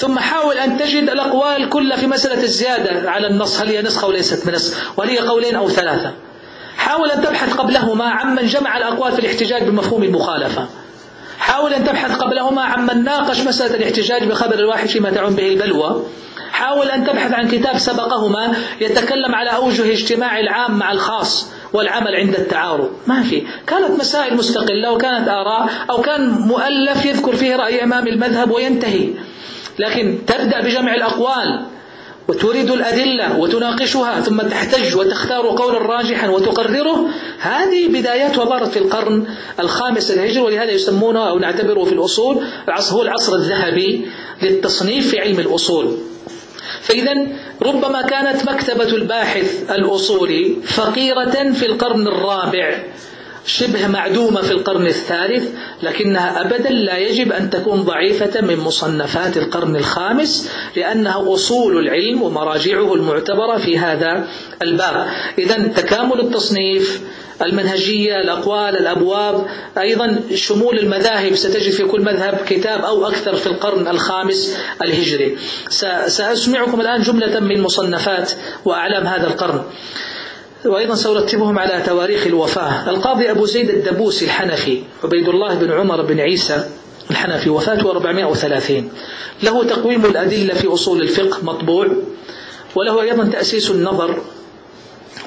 ثم حاول أن تجد الأقوال كلها في مسألة الزيادة على النص. هل هي نسخة أو ليست بنسخ وهل هي قولين أو ثلاثة؟ حاول أن تبحث قبلهما عمن جمع الأقوال في الاحتجاج بمفهوم المخالفة. حاول أن تبحث قبلهما عمن ناقش مسألة الاحتجاج بخبر الواحد فيما تعم به البلوى. حاول أن تبحث عن كتاب سبقهما يتكلم على أوجه اجتماع العام مع الخاص والعمل عند التعارض. ما في. كانت مسائل مستقلة وكانت آراء أو كان مؤلف يذكر فيه رأي أمام المذهب وينتهي. لكن تبدأ بجمع الأقوال وتريد الأدلة وتناقشها ثم تحتج وتختار قولا راجحا وتقرره. هذه بدايات وبارت في القرن الخامس الهجري ولهذا يسمونه أو نعتبره في الأصول هو العصر الذهبي للتصنيف في علم الأصول. فإذا ربما كانت مكتبة الباحث الأصولي فقيرة في القرن الرابع. شبه معدومة في القرن الثالث لكنها أبدا لا يجب أن تكون ضعيفة من مصنفات القرن الخامس لأنها أصول العلم ومراجعه المعتبرة في هذا الباب. إذا تكامل التصنيف المنهجية الأقوال الأبواب أيضا شمول المذاهب ستجد في كل مذهب كتاب أو أكثر في القرن الخامس الهجري. سأسمعكم الآن جملة من مصنفات وأعلام هذا القرن. وأيضا سأرتبهم على تواريخ الوفاة. القاضي أبو زيد الدبوسي الحنفي عبيد الله بن عمر بن عيسى الحنفي وفاته 430 له تقويم الأدلة في أصول الفقه مطبوع وله أيضا تأسيس النظر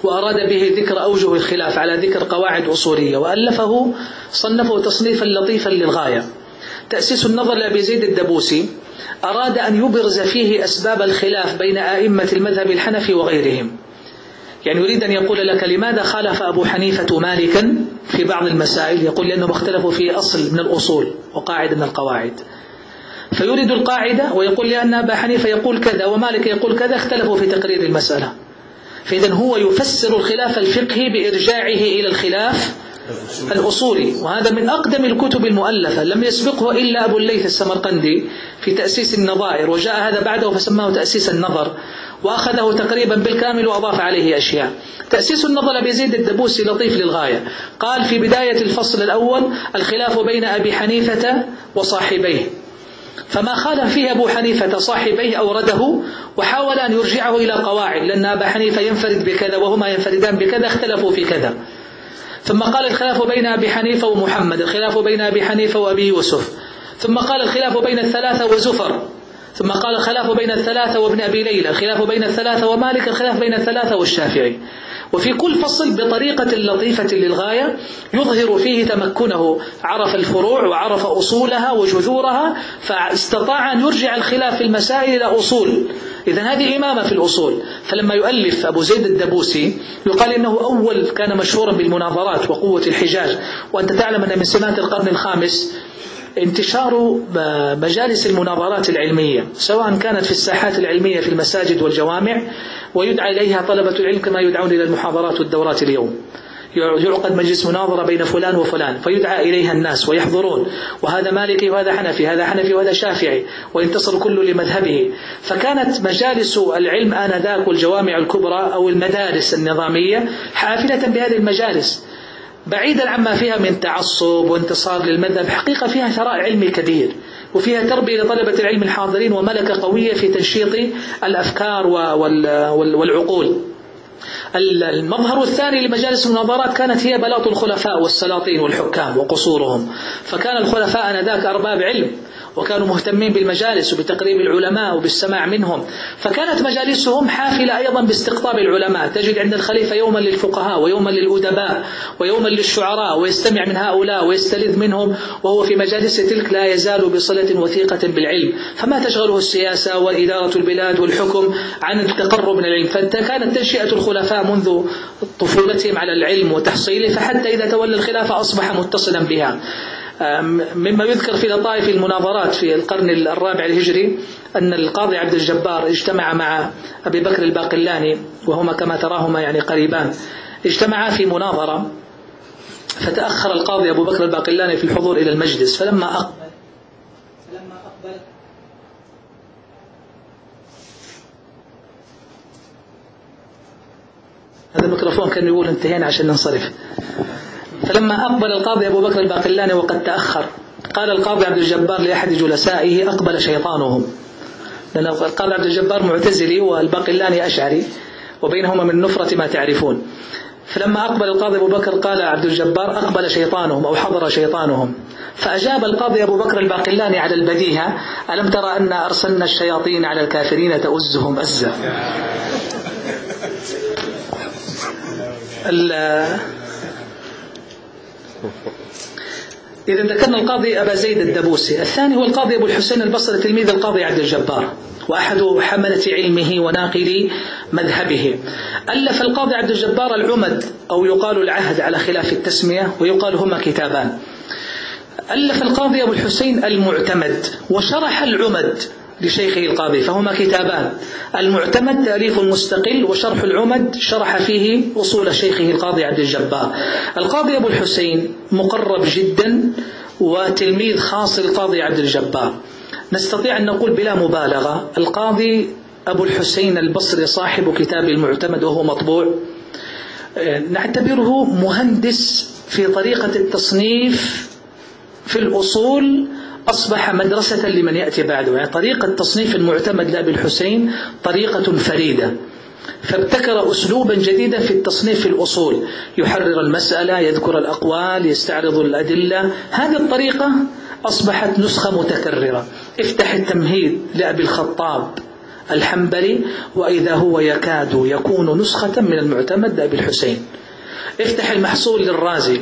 وأراد به ذكر أوجه الخلاف على ذكر قواعد أصولية وألفه صنفه تصنيفا لطيفا للغاية. تأسيس النظر لأبي زيد الدبوسي أراد أن يبرز فيه أسباب الخلاف بين أئمة المذهب الحنفي وغيرهم. يعني يريد أن يقول لك لماذا خالف أبو حنيفة مالكا في بعض المسائل؟ يقول لأنهم اختلفوا في أصل من الأصول وقاعدة من القواعد. فيريد القاعدة ويقول لأن أبا حنيفة يقول كذا ومالك يقول كذا اختلفوا في تقرير المسألة. فإذا هو يفسر الخلاف الفقهي بإرجاعه إلى الخلاف الأصولي. وهذا من أقدم الكتب المؤلفة. لم يسبقه إلا أبو الليث السمرقندي في تأسيس النظائر. وجاء هذا بعده فسماه تأسيس النظر. وأخذه تقريبا بالكامل وأضاف عليه أشياء. تأسيس النظر أبي زيد الدبوسي لطيف للغاية. قال في بداية الفصل الأول الخلاف بين أبي حنيفة وصاحبيه. فما خالف فيه أبو حنيفة صاحبيه أورده وحاول أن يرجعه إلى قواعد لأن أبا حنيفة ينفرد بكذا وهما ينفردان بكذا اختلفوا في كذا. ثم قال الخلاف بين أبي حنيفة ومحمد الخلاف بين أبي حنيفة وأبي يوسف. ثم قال الخلاف بين الثلاثة وزفر. ثم قال الخلاف بين الثلاثة وابن أبي ليلى الخلاف بين الثلاثة ومالك الخلاف بين الثلاثة والشافعي. وفي كل فصل بطريقة لطيفة للغاية يظهر فيه تمكنه عرف الفروع وعرف أصولها وجذورها فاستطاع أن يرجع الخلاف في المسائل إلى أصول. إذا هذه إمامة في الأصول. فلما يؤلف أبو زيد الدبوسي يقال إنه أول كان مشهورا بالمناظرات وقوة الحجاج وأنت تعلم أن من سمات القرن الخامس انتشار مجالس المناظرات العلمية سواء كانت في الساحات العلمية في المساجد والجوامع ويدعى إليها طلبة العلم كما يدعون إلى المحاضرات والدورات اليوم. يعقد مجلس مناظرة بين فلان وفلان فيدعى إليها الناس ويحضرون وهذا مالكي وهذا حنفي هذا حنفي وهذا شافعي وينتصر كل لمذهبه. فكانت مجالس العلم آنذاك والجوامع الكبرى أو المدارس النظامية حافلة بهذه المجالس. بعيدا عما فيها من تعصب وانتصار للمذهب. حقيقة فيها ثراء علمي كبير وفيها تربية لطلبة العلم الحاضرين وملكة قوية في تنشيط الأفكار والعقول. المظهر الثاني لمجالس المناظرات كانت هي بلاط الخلفاء والسلاطين والحكام وقصورهم. فكان الخلفاء آنذاك أرباب علم وكانوا مهتمين بالمجالس وبتقريب العلماء وبالسماع منهم. فكانت مجالسهم حافلة أيضا باستقطاب العلماء. تجد عند الخليفة يوما للفقهاء ويوما للأدباء ويوما للشعراء ويستمع من هؤلاء ويستلذ منهم وهو في مجالس تلك لا يزال بصلة وثيقة بالعلم. فما تشغله السياسة وإدارة البلاد والحكم عن التقرب من العلم؟ فكانت تنشئة الخلفاء منذ طفولتهم على العلم وتحصيله فحتى إذا تولى الخلافة أصبح متصلا بها. مما يذكر في لطائف المناظرات في القرن الرابع الهجري أن القاضي عبد الجبار اجتمع مع أبي بكر الباقلاني وهما كما تراهما يعني قريبان اجتمعا في مناظرة فتأخر القاضي أبو بكر الباقلاني في الحضور إلى المجلس فلما هذا الميكروفون كان يقول انتهينا عشان ننصرف. فلما أقبل القاضي أبو بكر الباقلاني وقد تأخر قال القاضي عبد الجبار لأحد جلسائه أقبل شيطانهم. لأن القاضي عبد الجبار معتزلي والباقلاني أشعري وبينهما من نفرة ما تعرفون. فلما أقبل القاضي أبو بكر قال عبد الجبار أقبل شيطانهم أو حضر شيطانهم. فأجاب القاضي أبو بكر الباقلاني على البديهة ألم ترى أن أرسلنا الشياطين على الكافرين تؤزهم أزا؟ إذا ذكرنا القاضي أبا زيد الدبوسي. الثاني هو القاضي أبو الحسين البصري تلميذ القاضي عبد الجبار وأحد حملة علمه وناقل مذهبه. ألف القاضي عبد الجبار العمد أو يقال العهد على خلاف التسمية ويقال هما كتابان. ألف القاضي أبو الحسين المعتمد وشرح العمد لشيخه القاضي فهما كتابان. المعتمد تأليف مستقل وشرح العمد شرح فيه أصول شيخه القاضي عبد الجبار. القاضي أبو الحسين مقرب جدا وتلميذ خاص القاضي عبد الجبار. نستطيع أن نقول بلا مبالغة القاضي أبو الحسين البصري صاحب كتاب المعتمد وهو مطبوع. نعتبره مهندس في طريقة التصنيف في الأصول أصبح مدرسة لمن يأتي بعده يعني طريقة تصنيف المعتمد لأبي الحسين طريقة فريدة. فابتكر أسلوبا جديدا في التصنيف في الأصول. يحرر المسألة يذكر الأقوال يستعرض الأدلة. هذه الطريقة أصبحت نسخة متكررة. افتح التمهيد لأبي الخطاب الحنبلي وإذا هو يكاد يكون نسخة من المعتمد لأبي الحسين. افتح المحصول للرازي.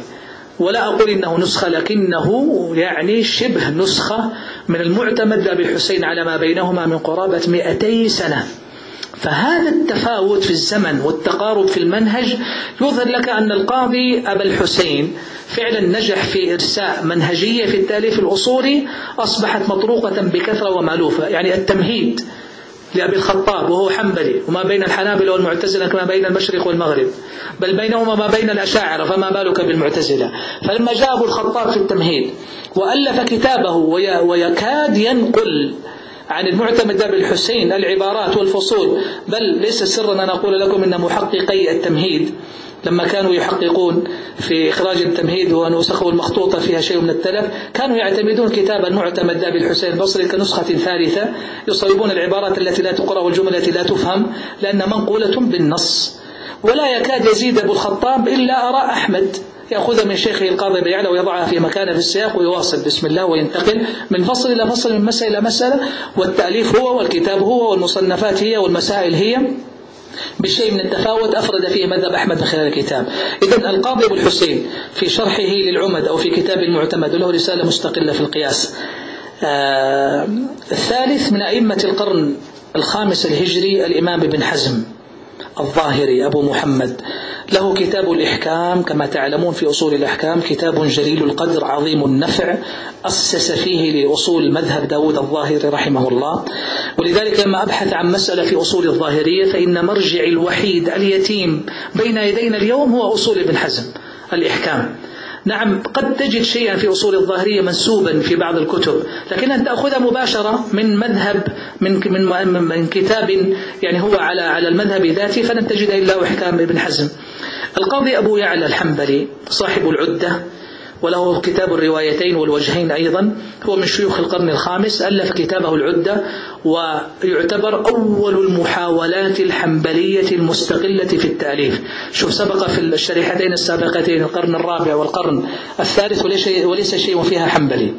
ولا أقول إنه نسخة لكنه يعني شبه نسخة من المعتمد لأبي الحسين على ما بينهما من قرابة 200 سنة. فهذا التفاوت في الزمن والتقارب في المنهج يظهر لك أن القاضي أبا الحسين فعلا نجح في إرساء منهجية في التأليف الأصولي أصبحت مطروقة بكثرة ومألوفة. يعني التمهيد لأبي الخطاب وهو حنبلي وما بين الحنابلة والمعتزلة كما بين المشرق والمغرب بل بينهما ما بين الأشاعرة فما بالك بالمعتزلة؟ فلما جاء أبو الخطاب في التمهيد وألف كتابه ويكاد ينقل عن المعتمد أبي الحسين العبارات والفصول بل ليس سرا أن أقول لكم أن محققي التمهيد. لما كانوا يحققون في إخراج التمهيد ونسخه المخطوطة فيها شيء من التلف كانوا يعتمدون كتاب المعتمد أبي الحسين البصري كنسخة ثالثة يصوبون العبارات التي لا تقرأ والجمل التي لا تفهم لأن منقولة بالنص. ولا يكاد يزيد أبو الخطاب إلا أراء أحمد يأخذ من شيخه القاضي بيعلى ويضعها في مكانه في السياق ويواصل. بسم الله وينتقل من فصل إلى فصل من مسألة إلى مسألة والتأليف هو والكتاب هو والمصنفات هي والمسائل هي. بشيء من التفاوت أفرد فيه مذهب أحمد من خلال الكتاب. إذا القاضي أبو الحسين في شرحه للعمد أو في كتاب المعتمد وله رسالة مستقلة في القياس. آه الثالث من أئمة القرن الخامس الهجري الإمام ابن حزم. الظاهري أبو محمد. له كتاب الإحكام كما تعلمون في أصول الأحكام كتاب جليل القدر عظيم النفع أسس فيه لأصول مذهب داود الظاهري رحمه الله. ولذلك لما أبحث عن مسألة في أصول الظاهرية فإن مرجع الوحيد اليتيم بين يدينا اليوم هو أصول ابن حزم الإحكام. نعم قد تجد شيئا في أصول الظاهرية منسوبا في بعض الكتب لكن أن تأخذها مباشرة من مذهب من من من كتاب يعني هو على على المذهب ذاته فلن تجد إلا أحكام ابن حزم. القاضي أبو يعلى الحنبلي صاحب العدة وله كتاب الروايتين والوجهين أيضا. هو من شيوخ القرن الخامس. ألف كتابه العدة ويعتبر أول المحاولات الحنبلية المستقلة في التأليف. شوف سبق في الشريحتين السابقتين القرن الرابع والقرن الثالث وليس شيء فيها حنبلي.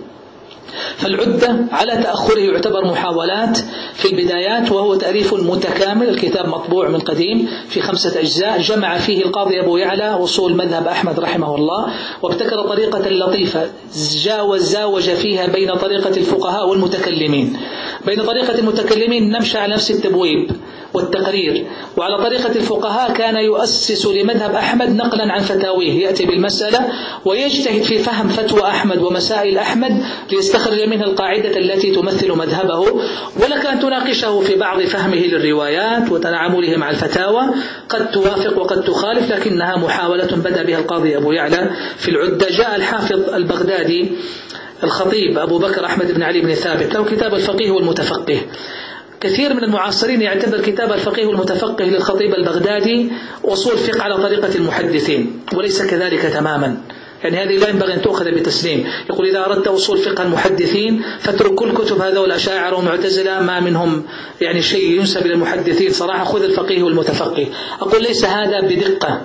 فالعدة على تأخره يعتبر محاولات في البدايات وهو تأليف متكامل الكتاب مطبوع من قديم في خمسة أجزاء جمع فيه القاضي أبو يعلى وصول مذهب أحمد رحمه الله وابتكر طريقة لطيفة جاوز زاوج فيها بين طريقة الفقهاء والمتكلمين. بين طريقة المتكلمين نمشي على نفس التبويب. والتقرير. وعلى طريقة الفقهاء كان يؤسس لمذهب أحمد نقلا عن فتاويه. يأتي بالمسألة ويجتهد في فهم فتوى أحمد ومسائل أحمد ليستخرج منها القاعدة التي تمثل مذهبه. ولك أن تناقشه في بعض فهمه للروايات وتعامله مع الفتاوى. قد توافق وقد تخالف لكنها محاولة بدأ بها القاضي أبو يعلى في العدة. جاء الحافظ البغدادي الخطيب أبو بكر أحمد بن علي بن ثابت له كتاب الفقيه والمتفقه. كثير من المعاصرين يعتبر كتاب الفقيه المتفقه للخطيب البغدادي أصول فقه على طريقة المحدثين وليس كذلك تماما. يعني هذه لا ينبغي أن تؤخذ بتسليم. يقول إذا أردت أصول فقه المحدثين فاترك كل كتب هذول الأشاعرة والمعتزلة ما منهم يعني شيء ينسب إلى المحدثين صراحة خذ الفقيه والمتفقه أقول ليس هذا بدقة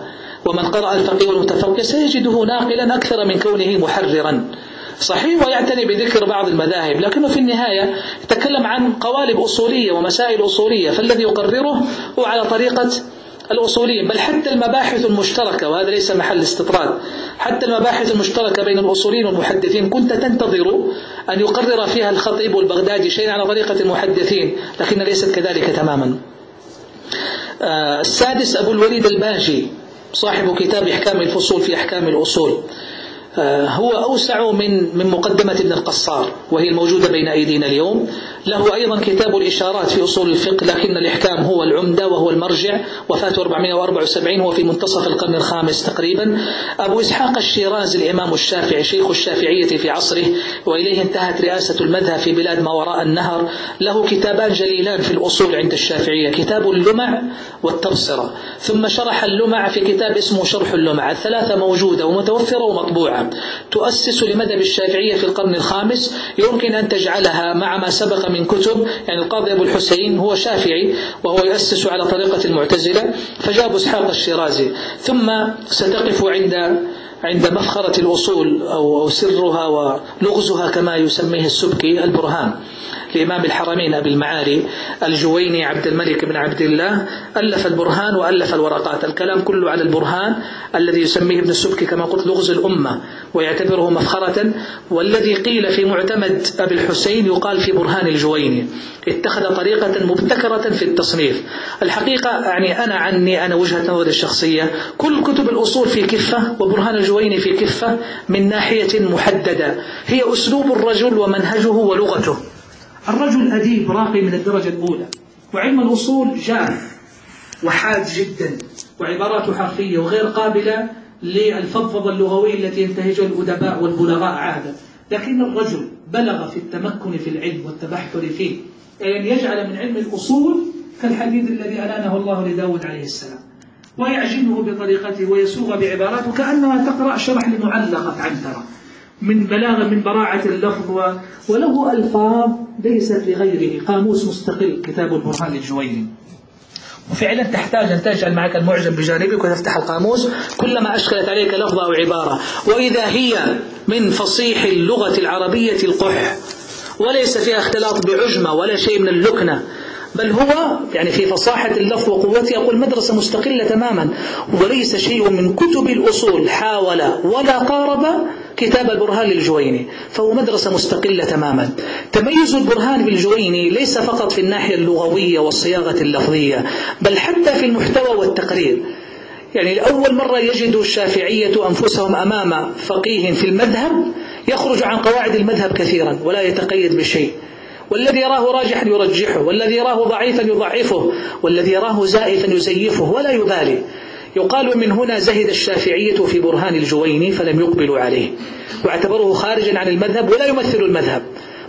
ومن قرأ الفقيه والمتفقه سيجده ناقلا أكثر من كونه محررا. صحيح ويعتني بذكر بعض المذاهب لكنه في النهاية يتكلم عن قوالب أصولية ومسائل أصولية فالذي يقرره هو على طريقة الأصوليين بل حتى المباحث المشتركة وهذا ليس محل استطراد حتى المباحث المشتركة بين الأصوليين والمحدثين كنت تنتظر أن يقرر فيها الخطيب والبغدادي شيئا على طريقة المحدثين لكن ليست كذلك تماما. آه، السادس أبو الوليد الباجي صاحب كتاب إحكام الفصول في أحكام الأصول. هو أوسع من من مقدمة ابن القصار وهي الموجودة بين أيدينا اليوم. له أيضا كتاب الإشارات في أصول الفقه لكن الإحكام هو العمدة وهو المرجع وفاته 474 هو في منتصف القرن الخامس تقريبا. أبو إسحاق الشيرازي الإمام الشافعي شيخ الشافعية في عصره وإليه انتهت رئاسة المذهب في بلاد ما وراء النهر. له كتابان جليلان في الأصول عند الشافعية كتاب اللمع والتبصرة. ثم شرح اللمع في كتاب اسمه شرح اللمع الثلاثة موجودة ومتوفرة ومطبوعة. تؤسس لمذهب الشافعية في القرن الخامس. يمكن أن تجعلها مع ما سبق من كتب. يعني القاضي أبو الحسين هو شافعي وهو يؤسس على طريقة المعتزلة فجاء أبو إسحاق الشيرازي. ثم ستقف عند عند مفخرة الأصول أو سرها ولغزها كما يسميه السبكي البرهان لإمام الحرمين أبي المعالي الجويني عبد الملك بن عبد الله. ألف البرهان وألف الورقات. الكلام كله على البرهان الذي يسميه ابن السبكي كما قلت لغز الأمة ويعتبره مفخرة والذي قيل في معتمد أبي الحسين يقال في برهان الجويني. اتخذ طريقة مبتكرة في التصنيف. الحقيقة يعني أنا عني أنا وجهة نظري الشخصية. كل كتب الأصول في كفة وبرهان الجويني في كفة من ناحية محددة. هي أسلوب الرجل ومنهجه ولغته. الرجل أديب راقي من الدرجة الأولى. وعلم الأصول جاف وحاد جدا وعباراته حرفية وغير قابلة للفضفضة اللغوية التي ينتهجها الأدباء والبلغاء عادة. لكن الرجل بلغ في التمكن في العلم والتبحر فيه. أن يجعل من علم الأصول كالحديد الذي ألانه الله لداود عليه السلام. ويعجنه بطريقته ويسوغ بعباراته كأنما تقرأ شرح لمعلقة عنترة من بلاغة من براعة اللفظ وله ألفاظ ليست لغيره. قاموس مستقل كتاب البرهان الجويني وفعلا تحتاج أن تجعل معك المعجم بجانبك وتفتح القاموس كلما أشكلت عليك لفظة أو عبارة. وإذا هي من فصيح اللغة العربية القح وليس فيها اختلاط بعجمة ولا شيء من اللكنة بل هو يعني في فصاحة اللفظ وقوته يقول مدرسة مستقلة تماما وليس شيء من كتب الأصول حاول ولا قارب كتاب البرهان للجويني فهو مدرسة مستقلة تماما. تميز البرهان بالجويني ليس فقط في الناحية اللغوية والصياغة اللفظية بل حتى في المحتوى والتقرير. يعني لأول مرة يجد الشافعية أنفسهم أمام فقيه في المذهب يخرج عن قواعد المذهب كثيرا ولا يتقيد بشيء. والذي يراه راجحا يرجحه والذي يراه ضعيفا يضعفه والذي يراه زائفا يزيفه ولا يبالي. يقال من هنا زهد الشافعية في برهان الجويني فلم يقبلوا عليه. واعتبروه خارجا عن المذهب ولا يمثل المذهب.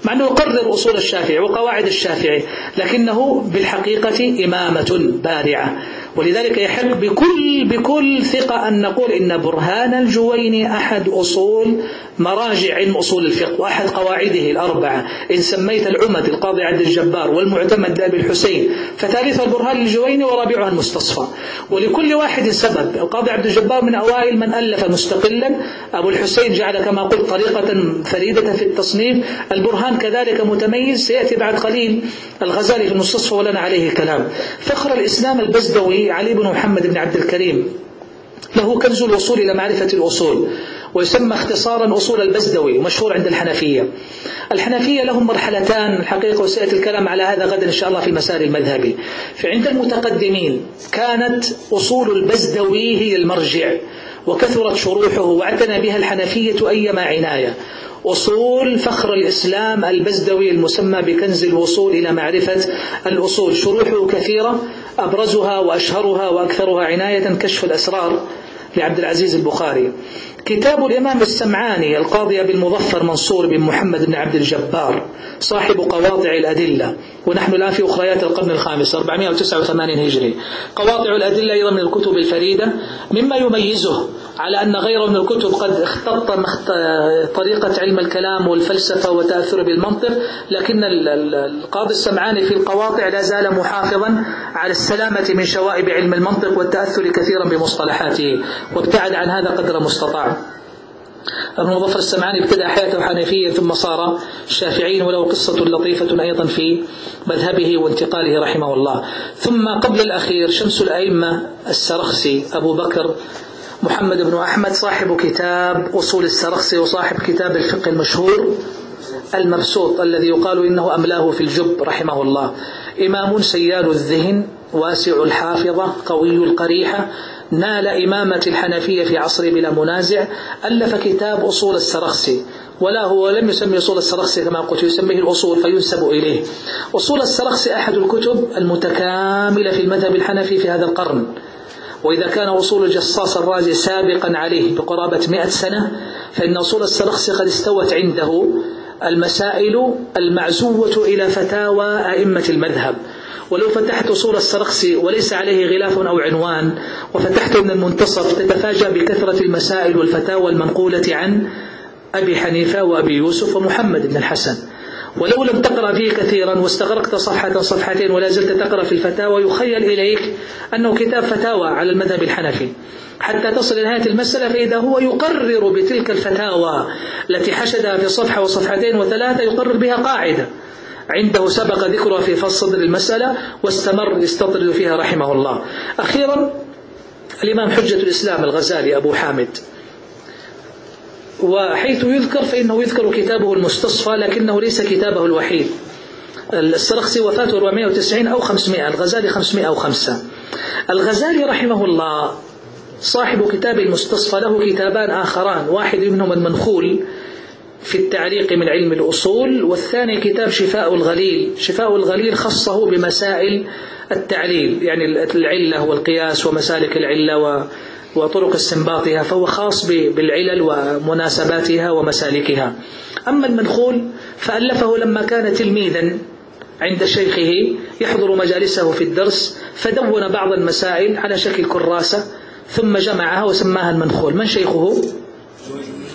مع أنه يقرر أصول الشافعي وقواعد الشافعي لكنه بالحقيقة إمامة بارعة. ولذلك يحق بكل بكل ثقة أن نقول إن برهان الجويني أحد أصول مراجع علم أصول الفقه وأحد قواعده الأربعة. إن سميت العمد القاضي عبد الجبار والمعتمد لأبي الحسين فثالثها البرهان الجويني ورابعها المستصفى. ولكل واحد سبب. القاضي عبد الجبار من أوائل من ألف مستقلا. أبو الحسين جعل كما قلت طريقة فريدة في التصنيف. البرهان كذلك متميز سيأتي بعد قليل الغزالي في المستصفى ولنا عليه كلام فخر الإسلام البزدوي علي بن محمد بن عبد الكريم. له كنز الوصول إلى معرفة الأصول ويسمى اختصارا أصول البزدوي ومشهور عند الحنفية. الحنفية لهم مرحلتان الحقيقة وسيأتي الكلام على هذا غدا إن شاء الله في المسار المذهبي فعند المتقدمين كانت أصول البزدوي هي المرجع. وكثرت شروحه واعتنى بها الحنفية أيما عناية. أصول فخر الإسلام البزدوي المسمى بكنز الوصول إلى معرفة الأصول. شروحه كثيرة أبرزها وأشهرها وأكثرها عناية كشف الأسرار لعبد العزيز البخاري. كتاب الإمام السمعاني القاضي بالمظفر منصور بن محمد بن عبد الجبار صاحب قواطع الأدلة. ونحن الآن في أخريات القرن الخامس 489 هجري. قواطع الأدلة أيضا من الكتب الفريدة مما يميزه على أن غيره من الكتب قد اختط طريقة علم الكلام والفلسفة وتأثر بالمنطق لكن القاضي السمعاني في القواطع لا زال محافظا على السلامة من شوائب علم المنطق والتأثر كثيرا بمصطلحاته. وابتعد عن هذا قدر المستطاع ابن مظفر السمعاني ابتدأ حياته حنفيا ثم صار شافعيا وله قصة لطيفة أيضا في مذهبه وانتقاله رحمه الله. ثم قبل الأخير شمس الأئمة السرخسي أبو بكر محمد بن أحمد صاحب كتاب أصول السرخسي وصاحب كتاب الفقه المشهور المبسوط الذي يقال إنه أملاه في الجب رحمه الله. إمام سيال الذهن واسع الحافظة قوي القريحة نال إمامة الحنفية في عصره بلا منازع ألف كتاب أصول السرخسي ولا هو لم يسمي أصول السرخسي كما قلت يسميه الأصول فينسب إليه. أصول السرخسي أحد الكتب المتكاملة في المذهب الحنفي في هذا القرن. وإذا كان أصول الجصاص الرازي سابقا عليه بقرابة مئة سنة فإن أصول السرخسي قد استوت عنده المسائل المعزوة إلى فتاوى أئمة المذهب. ولو فتحت أصول السرخسي وليس عليه غلاف أو عنوان وفتحته من المنتصف تتفاجأ بكثرة المسائل والفتاوى المنقولة عن أبي حنيفة وأبي يوسف ومحمد بن الحسن. ولو لم تقرأ فيه كثيرا واستغرقت صفحة صفحتين ولا زلت تقرأ في الفتاوى يخيل إليك أنه كتاب فتاوى على المذهب الحنفي. حتى تصل إلى نهاية المسألة فإذا هو يقرر بتلك الفتاوى التي حشدها في صفحة وصفحتين وثلاثة يقرر بها قاعدة. عنده سبق ذكرها في فصل صدر المسألة واستمر يستطرد فيها رحمه الله. أخيرا الإمام حجة الإسلام الغزالي أبو حامد وحيث يذكر فإنه يذكر كتابه المستصفى لكنه ليس كتابه الوحيد. السرخسي وفاته 490 أو 500 الغزالي 505 الغزالي رحمه الله صاحب كتاب المستصفى له كتابان آخران واحد منهم المنخول في التعليق من علم الأصول والثاني كتاب شفاء الغليل. شفاء الغليل خصه بمسائل التعليل يعني العلة والقياس ومسالك العلة وطرق استنباطها فهو خاص بالعلل ومناسباتها ومسالكها. أما المنخول فألفه لما كان تلميذا عند شيخه يحضر مجالسه في الدرس فدون بعض المسائل على شكل كراسة ثم جمعها وسماها المنخول من شيخه؟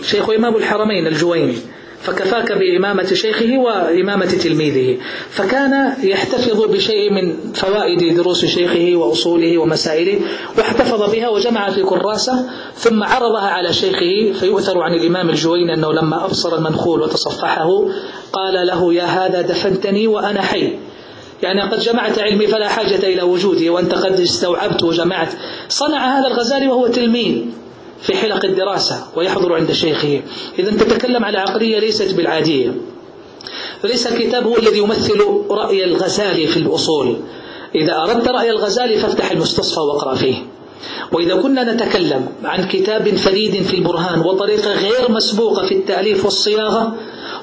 شيخ إمام الحرمين الجويني. فكفاك بإمامة شيخه وإمامة تلميذه. فكان يحتفظ بشيء من فوائد دروس شيخه وأصوله ومسائله واحتفظ بها وجمع في كراسة ثم عرضها على شيخه فيؤثر عن الإمام الجويني أنه لما أبصر المنخول وتصفحه قال له يا هذا دفنتني وأنا حي. يعني قد جمعت علمي فلا حاجة إلى وجودي وأنت قد استوعبت وجمعت. صنع هذا الغزالي وهو تلميذ. في حلق الدراسة ويحضر عند شيخه. إذا تتكلم على عقلية ليست بالعادية. فليس الكتاب هو الذي يمثل رأي الغزالي في الأصول. إذا أردت رأي الغزالي فافتح المستصفى واقرأ فيه. وإذا كنا نتكلم عن كتاب فريد في البرهان وطريقة غير مسبوقة في التأليف والصياغة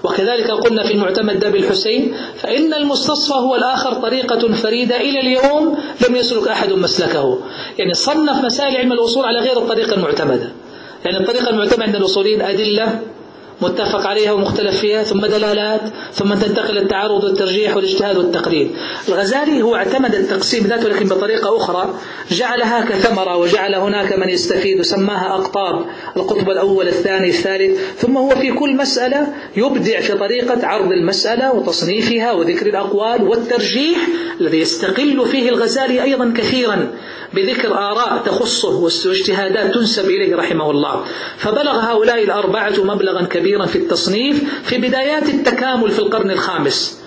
وكذلك قلنا في المعتمد داب الحسين فإن المستصفى هو الآخر طريقة فريدة إلى اليوم لم يسلك أحد مسلكه. يعني صنف مسائل علم الأصول على غير الطريقة المعتمدة يعني الطريقة المعتمدة عند الأصوليين أدلة متفق عليها ومختلف فيها ثم دلالات ثم تنتقل التعارض والترجيح والاجتهاد والتقليد الغزالي هو اعتمد التقسيم ذاته لكن بطريقة أخرى جعلها كثمرة وجعل هناك من يستفيد وسماها أقطاب القطب الأول الثاني الثالث ثم هو في كل مسألة يبدع في طريقة عرض المسألة وتصنيفها وذكر الأقوال والترجيح الذي يستقل فيه الغزالي أيضا كثيرا بذكر آراء تخصه واجتهادات تنسب إليه رحمه الله. فبلغ هؤلاء الأربعة مبلغا كبيرا في التصنيف في بدايات التكامل في القرن الخامس.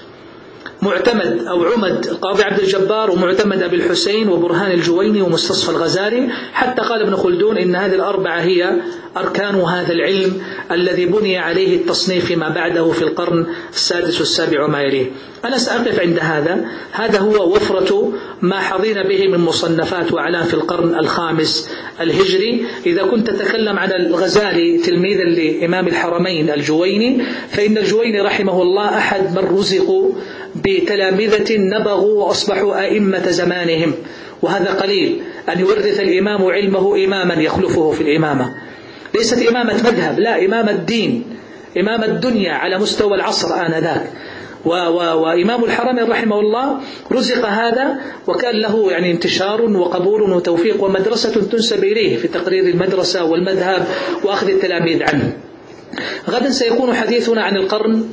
معتمد أو عمد القاضي عبد الجبار ومعتمد أبي الحسين وبرهان الجويني ومستصفى الغزالي. حتى قال ابن خلدون إن هذه الأربعة هي أركان هذا العلم الذي بني عليه التصنيف فيما بعده في القرن السادس والسابع وما يليه أنا سأقف عند هذا. هذا هو وفرة ما حظينا به من مصنفات وأعلام في القرن الخامس الهجري. إذا كنت تتكلم عن الغزالي تلميذا لإمام الحرمين الجويني فإن الجويني رحمه الله أحد من رزقوا بتلامذة نبغوا وأصبحوا أئمة زمانهم. وهذا قليل. أن يورث الإمام علمه إماما يخلفه في الإمامة. ليست إمامة مذهب لا إمامة دين إمامة الدنيا على مستوى العصر آنذاك. وإمام الحرم رحمه الله رزق هذا وكان له يعني انتشار وقبول وتوفيق ومدرسة تنسب إليه في تقرير المدرسة والمذهب وأخذ التلاميذ عنه. غدا سيكون حديثنا عن القرن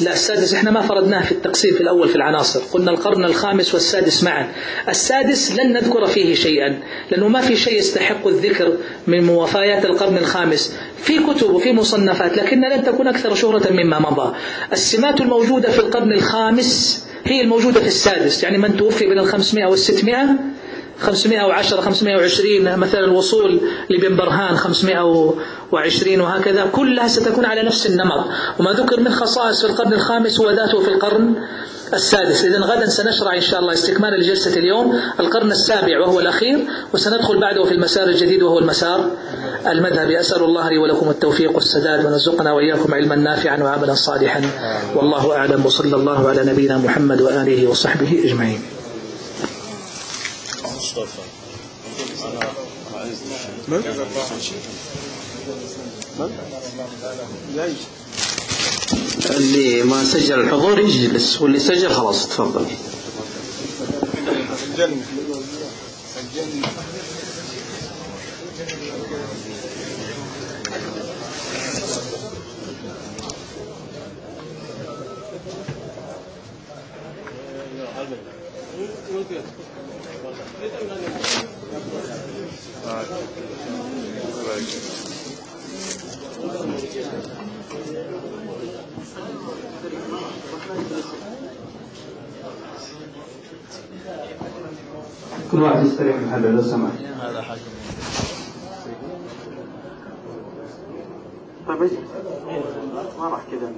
لا السادس إحنا ما فرضناه في التقسيم في الأول في العناصر. قلنا القرن الخامس والسادس معا. السادس لن نذكر فيه شيئا لأنه ما في شيء يستحق الذكر من موافيات القرن الخامس. في كتب وفي مصنفات لكنها لن تكون أكثر شهرة مما مضى. السمات الموجودة في القرن الخامس هي الموجودة في السادس يعني من توفي بين الخمسمائة والستمائة 510 520 مثلا الوصول لبن برهان 520 وهكذا كلها ستكون على نفس النمط. وما ذكر من خصائص في القرن الخامس هو ذاته في القرن السادس. إذا غدا سنشرع إن شاء الله استكمالا لجلسة اليوم القرن السابع وهو الأخير وسندخل بعده في المسار الجديد وهو المسار المذهبي. أسأل الله لي ولكم التوفيق والسداد ونرزقنا وإياكم علما نافعا وعملا صالحا. والله أعلم وصلى الله على نبينا محمد وآله وصحبه أجمعين. اللي ما سجل الحضور يجلس واللي سجل خلاص تفضل. كل واحد يستريح محله لو سمحت. هذا حاكم طيب ما راح كذا.